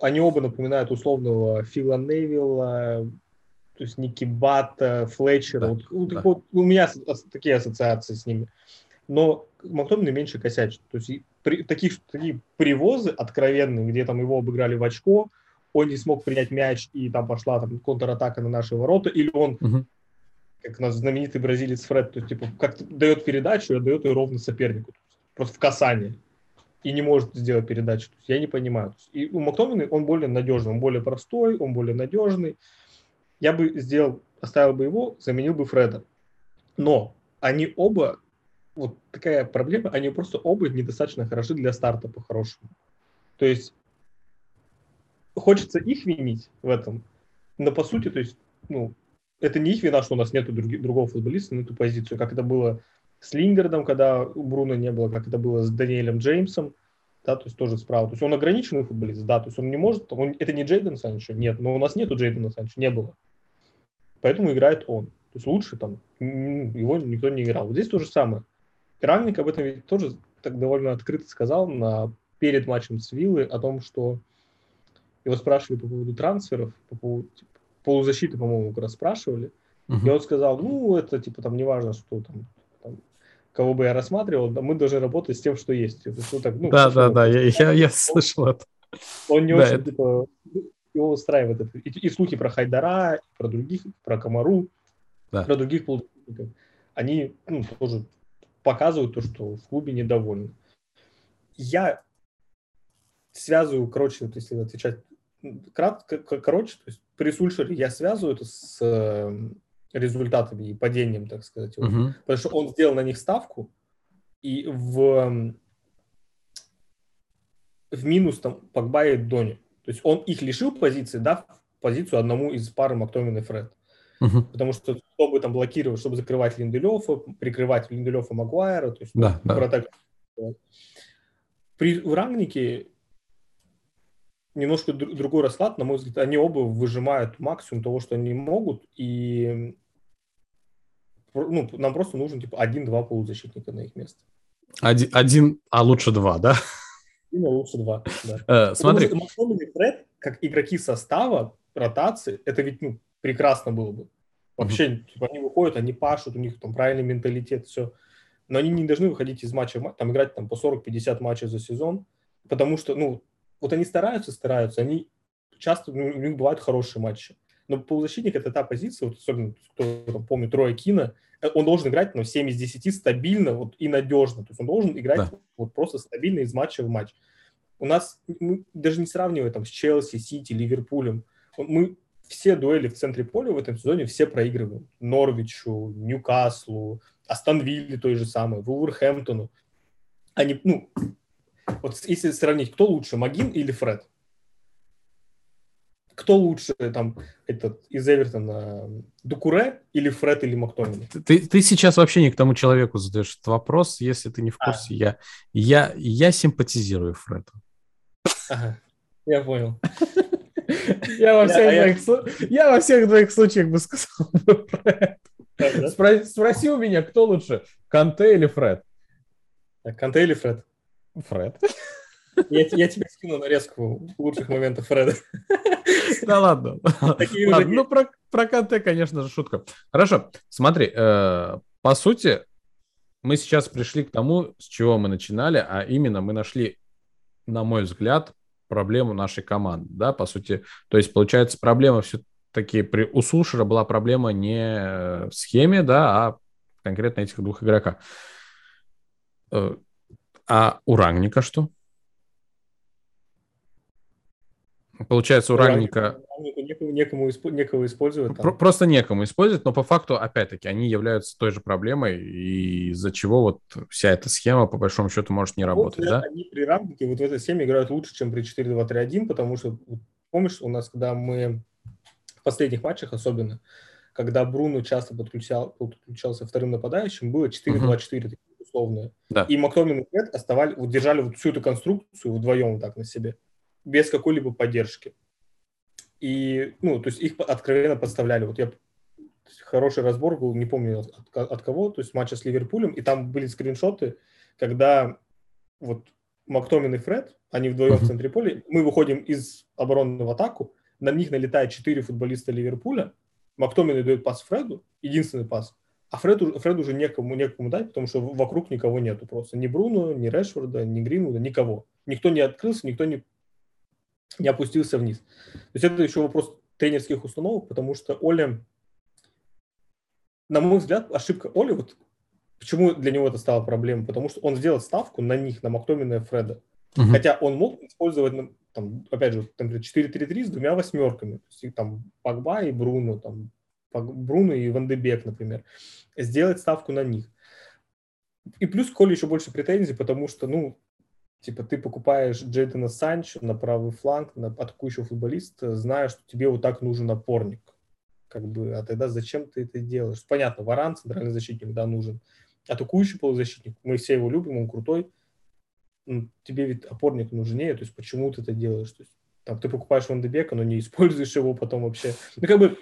[SPEAKER 2] Они оба напоминают условного Фила Невилла, то есть Ники Бата, Флетчера. Да, вот, да. Вот, у меня такие ассоциации с ними. Но Мактомин меньше косячит. То есть при, таких, такие привозы откровенные, где там его обыграли в очко, он не смог принять мяч, и там пошла там, контратака на наши ворота, или он угу как у нас знаменитый бразилец Фред, то есть, типа, как дает передачу, и отдает ее ровно сопернику, просто в касании, и не может сделать передачу. То есть, я не понимаю. И у Мактомина он более надежный, он более простой, он более надежный. Я бы сделал, оставил бы его, заменил бы Фреда. Но они оба, вот такая проблема, они просто оба недостаточно хороши для старта по-хорошему. То есть хочется их винить в этом, но по сути, то есть, ну, это не их вина, что у нас нет другого футболиста на эту позицию, как это было с Лингардом, когда у Бруно не было, как это было с Даниэлем Джеймсом, да, то есть тоже справа. То есть он ограниченный футболист, да, то есть он не может, он, это не Джейден Санчо, нет, но у нас нету Джейдена Санчо, не было. Поэтому играет он. То есть лучше там его никто не играл. Вот здесь то же самое. Рангник об этом ведь тоже так довольно открыто сказал на, перед матчем с Виллы о том, что его спрашивали по поводу трансферов, по поводу полузащиты, по-моему, как раз спрашивали. Uh-huh. И он сказал, ну, это типа там неважно, что там, там кого бы я рассматривал, мы должны работать с тем, что есть. Это,
[SPEAKER 1] ну, так, ну, да, да, да, я, я, я слышал это.
[SPEAKER 2] Он не да, очень, это... типа, его устраивает это. И, и слухи про Хайдара, про других, про Комару, да. про других полузащитников, они ну, тоже показывают то, что в клубе недовольны. Я связываю, короче, вот если отвечать кратко, короче, то есть при Сульшере я связываю это с э, результатами и падением, так сказать. Uh-huh. Потому что он сделал на них ставку, и в, в минус там Погба и Дони. То есть он их лишил позиции, дав позицию одному из пары Мактомин и Фред. Uh-huh. Потому что чтобы там блокировать, чтобы закрывать Линделёфа, прикрывать Линделёфа Магуайра, то есть
[SPEAKER 1] да, да.
[SPEAKER 2] При в Рангнике немножко другой расклад, на мой взгляд, они оба выжимают максимум того, что они могут, и ну, нам просто нужен типа один-два полузащитника на их место.
[SPEAKER 1] Один, один, а лучше два, да?
[SPEAKER 2] Один, а лучше два,
[SPEAKER 1] да. Э, смотри.
[SPEAKER 2] Потому и Фред, как игроки состава, ротации, это ведь ну, прекрасно было бы. Вообще, mm-hmm. типа, они выходят, они пашут, у них там правильный менталитет, все. Но они не должны выходить из матча, там играть там по 40-50 матчей за сезон, потому что, ну, вот они стараются, стараются, они часто, ну, у них бывают хорошие матчи. но полузащитник это та позиция, вот особенно кто там помнит Роя Кина, э, он должен играть ну, 7 из 10 стабильно вот, и надежно. То есть он должен играть да. вот просто стабильно из матча в матч. У нас, мы даже не сравнивая там с Челси, Сити, Ливерпулем, мы все дуэли в центре поля в этом сезоне все проигрываем. Норвичу, Ньюкаслу, Астон Вилле той же самой, Вулверхэмптону. Они, ну, вот если сравнить, кто лучше, Магин или Фред? Кто лучше там этот из Эвертона, Дукуре или Фред или Мактомини?
[SPEAKER 1] Ты, ты сейчас вообще не к тому человеку задаешь этот вопрос, если ты не в а. курсе. А. Я, я, я симпатизирую Фреду.
[SPEAKER 2] Ага, я понял.
[SPEAKER 1] Я во всех, я, двоих, я... я во всех двоих случаях бы сказал бы Фред. Спро... Спроси у меня, кто лучше, Канте или Фред?
[SPEAKER 2] Канте или Фред?
[SPEAKER 1] Фред.
[SPEAKER 2] Я, я тебе скину нарезку лучших моментов Фреда.
[SPEAKER 1] Да ладно. ладно ну, про, про Канте, конечно же, шутка. Хорошо, смотри, э, по сути, мы сейчас пришли к тому, с чего мы начинали, а именно мы нашли, на мой взгляд, проблему нашей команды, да, по сути. То есть, получается, проблема все-таки при, у Сушера была проблема не в схеме, да, а конкретно этих двух игрока. А у Рангника что? Получается, у Рангника...
[SPEAKER 2] Некому, некому, некого использовать. Там.
[SPEAKER 1] Просто некому использовать, но по факту, опять-таки, они являются той же проблемой, из-за чего вот вся эта схема, по большому счету, может не работать, вот, да?
[SPEAKER 2] Они при Рангнике вот в этой схеме играют лучше, чем при 4-2-3-1, потому что, помнишь, у нас, когда мы в последних матчах особенно, когда Бруно часто подключал, подключался вторым нападающим, было 4-2-4 угу. Условное. Да. И Мактомин и Фред оставали, вот держали вот всю эту конструкцию вдвоем так на себе без какой-либо поддержки. И, ну, то есть их откровенно подставляли. Вот я хороший разбор был, не помню от, от кого, то есть матча с Ливерпулем, и там были скриншоты, когда вот Мактомин и Фред, они вдвоем в центре поля, мы выходим из обороны в атаку, на них налетает четыре футболиста Ливерпуля, Мактомин дает пас Фреду, единственный пас, а Фреду, Фреду уже некому, некому дать, потому что вокруг никого нету просто. Ни Бруно, ни Решфорда, ни Гринвуда, никого. Никто не открылся, никто не не опустился вниз. То есть это еще вопрос тренерских установок, потому что Оля, на мой взгляд, ошибка Оли, вот почему для него это стало проблемой, потому что он сделал ставку на них, на Мактомина и Фреда. Угу. Хотя он мог использовать, ну, там, опять же, там, 4-3-3 с двумя восьмерками. То есть, там Пагба и Бруно, там, Бруно и Вандебек, например. Сделать ставку на них. И плюс Коля еще больше претензий, потому что, ну, Типа ты покупаешь Джейдена Санчо на правый фланг, на атакующего футболиста, зная, что тебе вот так нужен опорник. Как бы, а тогда зачем ты это делаешь? Понятно, Варан, центральный защитник, да, нужен. Атакующий полузащитник, мы все его любим, он крутой. Ну, тебе ведь опорник нужнее, то есть почему ты это делаешь? То есть, там, ты покупаешь Вандебека, но не используешь его потом вообще. Ну, как бы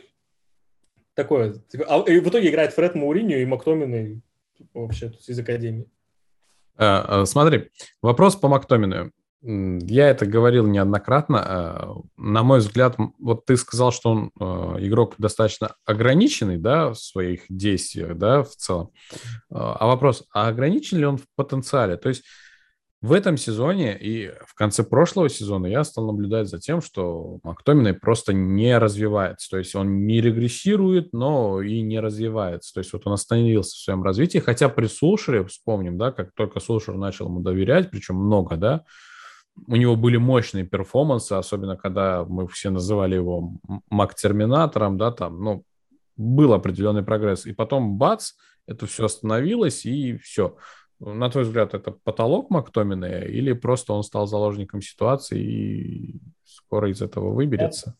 [SPEAKER 2] такое. Типа, а, и в итоге играет Фред Мауриньо и Мактомин и, вообще из Академии.
[SPEAKER 1] Э, э, смотри, вопрос по Мактомину. Я это говорил неоднократно. Э, на мой взгляд, вот ты сказал, что он игрок достаточно ограниченный, да, в своих действиях, да, в целом. А вопрос, а ограничен ли он в потенциале? То есть в этом сезоне и в конце прошлого сезона я стал наблюдать за тем, что Мактоминой просто не развивается. То есть он не регрессирует, но и не развивается. То есть вот он остановился в своем развитии, хотя при Сулшере, вспомним, да, как только Сулшер начал ему доверять, причем много, да, у него были мощные перформансы, особенно когда мы все называли его Мак-терминатором, да, там, ну, был определенный прогресс. И потом, бац, это все остановилось, и все. На твой взгляд, это потолок Мактомина или просто он стал заложником ситуации и скоро из этого выберется?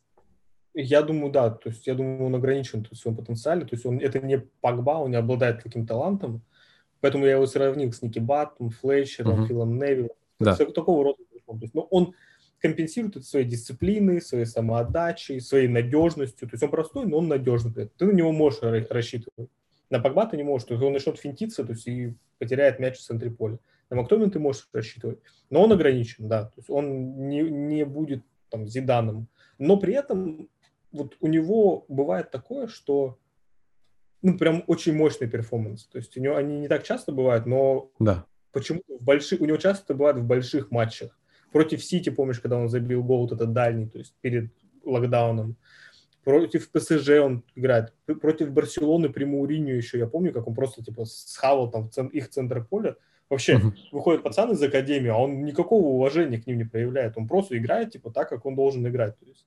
[SPEAKER 2] Я думаю, да. То есть я думаю, он ограничен в своем потенциале. То есть он это не Пагба, он не обладает таким талантом. Поэтому я его сравнил с Ники Баттом, Флейшером, угу. Филом Невиллом. Да. Такого рода. То есть, но он компенсирует это своей дисциплиной, своей самоотдачей, своей надежностью. То есть он простой, но он надежный. Ты на него можешь рассчитывать. На Погба ты не можешь, то есть он начнет финтиться, то есть и потеряет мяч в центре поля. На Мактоминея ты можешь рассчитывать, но он ограничен, да, то есть он не, не будет там Зиданом, но при этом вот у него бывает такое, что ну прям очень мощный перформанс, то есть у него они не так часто бывают, но
[SPEAKER 1] да.
[SPEAKER 2] почему-то в больших, у него часто бывает в больших матчах. Против Сити, помнишь, когда он забил гол вот этот дальний, то есть перед локдауном, против ПСЖ он играет, против Барселоны при Мауриню еще, я помню, как он просто типа схавал там их центр поля. Вообще, uh-huh. выходит пацан из академии, а он никакого уважения к ним не проявляет, он просто играет типа так, как он должен играть. То есть,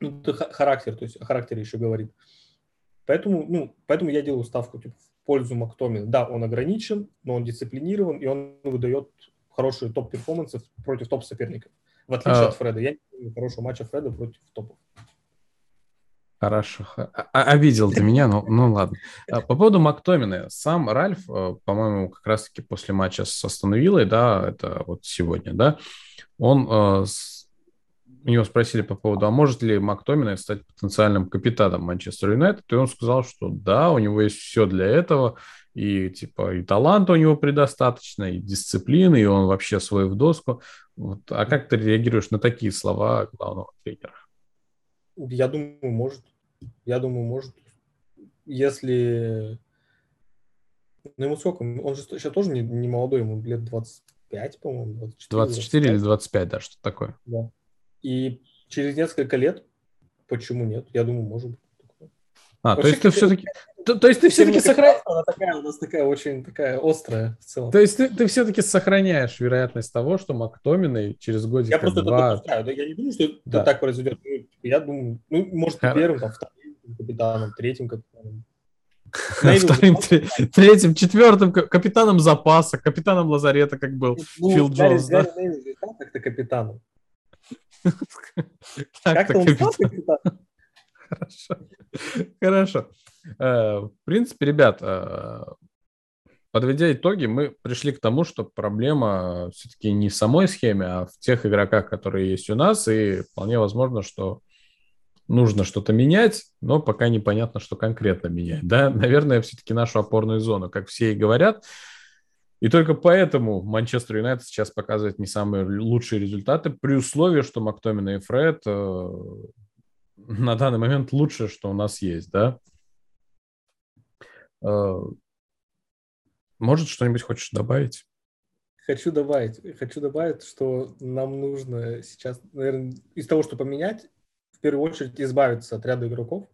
[SPEAKER 2] ну, это характер, то есть о характере еще говорит. Поэтому, ну, поэтому я делаю ставку типа, в пользу Мактомина. Да, он ограничен, но он дисциплинирован, и он выдает хорошие топ-перформансы против топ-соперников. В отличие а... от Фреда. Я не помню хорошего матча Фреда против топов.
[SPEAKER 1] Хорошо. А, а, ты меня, ну, ну ладно. А, по поводу Мактомина. Сам Ральф, э, по-моему, как раз-таки после матча с Остановилой, да, это вот сегодня, да, он, э, у него спросили по поводу, а может ли Мактомина стать потенциальным капитаном Манчестер Юнайтед, и он сказал, что да, у него есть все для этого, и типа и таланта у него предостаточно, и дисциплины, и он вообще свой в доску. Вот. А как ты реагируешь на такие слова главного тренера?
[SPEAKER 2] Я думаю, может. Я думаю, может. Если... Ну, ему сколько? Он же сейчас тоже не, не молодой, ему лет 25, по-моему,
[SPEAKER 1] 24. 24 25. или 25, да, что такое.
[SPEAKER 2] Да. И через несколько лет, почему нет? Я думаю, может быть.
[SPEAKER 1] А, Вообще, то есть ты все-таки... То, то есть ты все-таки сохраняешь...
[SPEAKER 2] Она такая, у нас такая очень такая острая в целом.
[SPEAKER 1] То есть ты, ты все-таки сохраняешь вероятность того, что Мактоминой через годик
[SPEAKER 2] Я просто два... это допускаю. Да? Я не думаю, что да. это так произойдет. Я думаю, ну, может, первым, там, вторым капитаном, третьим капитаном.
[SPEAKER 1] Вторым, третьим, четвертым капитаном запаса, капитаном лазарета, как был ну, Фил Джонс, да?
[SPEAKER 2] Как-то капитаном.
[SPEAKER 1] Как-то капитаном. Хорошо. Хорошо. Э, в принципе, ребят, э, подведя итоги, мы пришли к тому, что проблема все-таки не в самой схеме, а в тех игроках, которые есть у нас, и вполне возможно, что нужно что-то менять, но пока непонятно, что конкретно менять. Да, наверное, все-таки нашу опорную зону, как все и говорят. И только поэтому Манчестер Юнайтед сейчас показывает не самые лучшие результаты, при условии, что Мактомина и Фред э, на данный момент лучшее, что у нас есть, да? Э, может, что-нибудь хочешь добавить?
[SPEAKER 2] Хочу добавить. Хочу добавить, что нам нужно сейчас, наверное, из того, что поменять, в первую очередь избавиться от ряда игроков.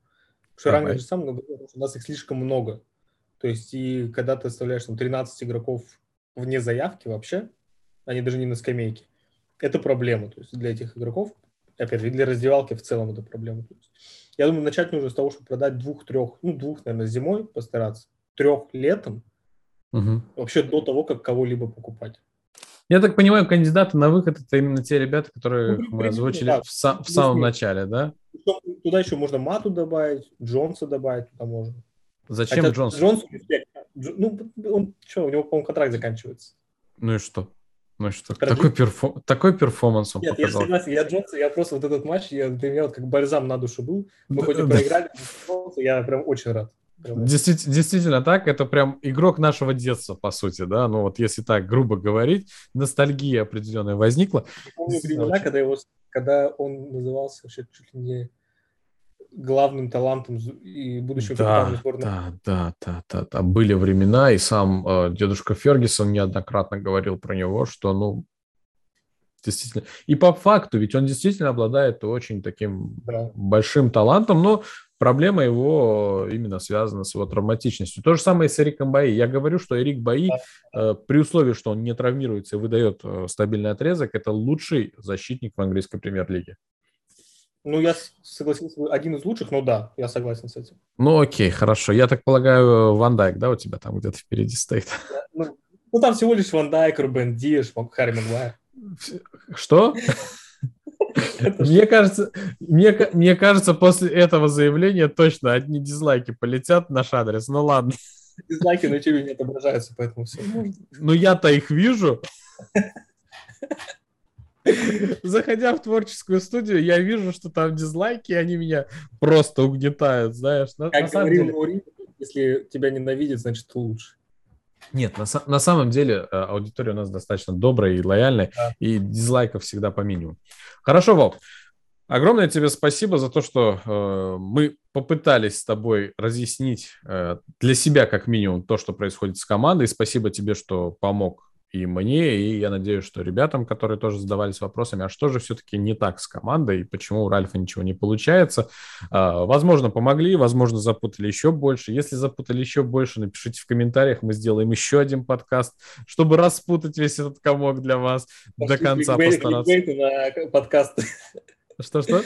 [SPEAKER 2] Что ранее же сам говорил, что у нас их слишком много. То есть, и когда ты оставляешь там 13 игроков вне заявки вообще, они даже не на скамейке, это проблема. То есть для этих игроков, опять же, для раздевалки в целом это проблема. То есть, я думаю, начать нужно с того, чтобы продать двух-трех, ну, двух, наверное, зимой постараться, трех летом, угу. вообще до того, как кого-либо покупать.
[SPEAKER 1] Я так понимаю, кандидаты на выход это именно те ребята, которые ну, мы озвучили да, в, са- в самом начале, да?
[SPEAKER 2] Туда еще можно Мату добавить, Джонса добавить туда можно.
[SPEAKER 1] Зачем Хотя Джонс? Джонс,
[SPEAKER 2] ну, он что, у него, по-моему, контракт заканчивается.
[SPEAKER 1] Ну и что? Ну что, такой, перфо... такой перформанс он
[SPEAKER 2] Нет, показал. я согласен, я Джонса, я просто вот этот матч, я, для меня вот как бальзам на душу был. Мы хоть и проиграли, я прям очень рад.
[SPEAKER 1] Действительно, действительно так, это прям игрок нашего детства, по сути, да, ну вот если так грубо говорить, ностальгия определенная возникла.
[SPEAKER 2] Я помню времена, когда, его, когда он назывался вообще чуть ли не главным талантом и будущим
[SPEAKER 1] да, сборной. Да, да, да, да, да, были времена, и сам э, дедушка Фергюсон неоднократно говорил про него, что, ну, действительно. И по факту, ведь он действительно обладает очень таким да. большим талантом, но проблема его именно связана с его травматичностью. То же самое с Эриком Баи. Я говорю, что Эрик Баи, э, при условии, что он не травмируется и выдает э, стабильный отрезок, это лучший защитник в английской премьер-лиге.
[SPEAKER 2] Ну, я согласился, один из лучших, но да, я согласен с этим.
[SPEAKER 1] Ну, окей, хорошо. Я так полагаю, Ван Дайк, да, у тебя там где-то впереди стоит?
[SPEAKER 2] Ну, ну там всего лишь Ван Дайк, Рубен Диш, Харри Магуайр.
[SPEAKER 1] Что? Мне кажется, мне, мне кажется, после этого заявления точно одни дизлайки полетят на наш адрес. Ну ладно.
[SPEAKER 2] Дизлайки на YouTube не отображаются, поэтому все можно.
[SPEAKER 1] Ну я-то их вижу. Заходя в творческую студию, я вижу, что там дизлайки, и они меня просто угнетают, знаешь. На,
[SPEAKER 2] как на самом деле... Маурин, если тебя ненавидят, значит, ты лучше.
[SPEAKER 1] Нет, на, на самом деле э, аудитория у нас достаточно добрая и лояльная, да. и дизлайков всегда по минимуму. Хорошо, Волк. Огромное тебе спасибо за то, что э, мы попытались с тобой разъяснить э, для себя как минимум то, что происходит с командой. Спасибо тебе, что помог и мне, и я надеюсь, что ребятам, которые тоже задавались вопросами, а что же все-таки не так с командой, и почему у Ральфа ничего не получается. А, возможно, помогли, возможно, запутали еще больше. Если запутали еще больше, напишите в комментариях, мы сделаем еще один подкаст, чтобы распутать весь этот комок для вас, Пошли до конца постараться.
[SPEAKER 2] на подкаст.
[SPEAKER 1] Что-что?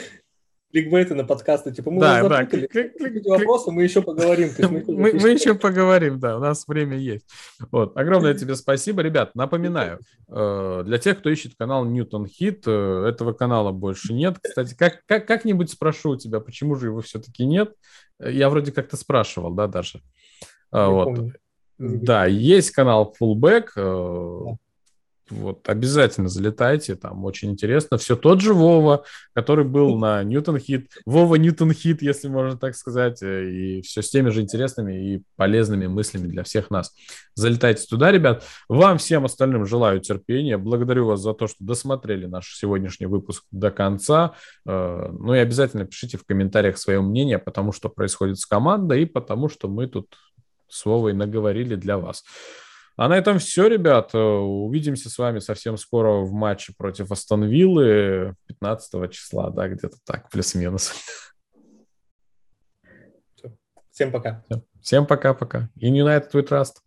[SPEAKER 2] Кликбейты на подкасты. Типа, мы да, да, клик, клик, клик, вопросы, мы еще поговорим.
[SPEAKER 1] мы, еще поговорим, да, у нас время есть. Вот, огромное тебе спасибо. Ребят, напоминаю, э, для тех, кто ищет канал Ньютон Хит, э, этого канала больше нет. Кстати, как, как, как-нибудь спрошу у тебя, почему же его все-таки нет? Я вроде как-то спрашивал, да, даже. Не вот. Помню. Да, есть канал Fullback. Э, да. Вот, обязательно залетайте, там очень интересно. Все тот же Вова, который был на Ньютон Хит. Вова Ньютон Хит, если можно так сказать. Э, и все с теми же интересными и полезными мыслями для всех нас. Залетайте туда, ребят. Вам всем остальным желаю терпения. Благодарю вас за то, что досмотрели наш сегодняшний выпуск до конца. Э, ну и обязательно пишите в комментариях свое мнение, потому что происходит с командой и потому что мы тут с Вовой наговорили для вас. А на этом все, ребят. Э, увидимся с вами совсем скоро в матче против Астон Виллы 15 числа, да, где-то так, плюс-минус.
[SPEAKER 2] Всем пока.
[SPEAKER 1] Всем пока-пока. И United we trust.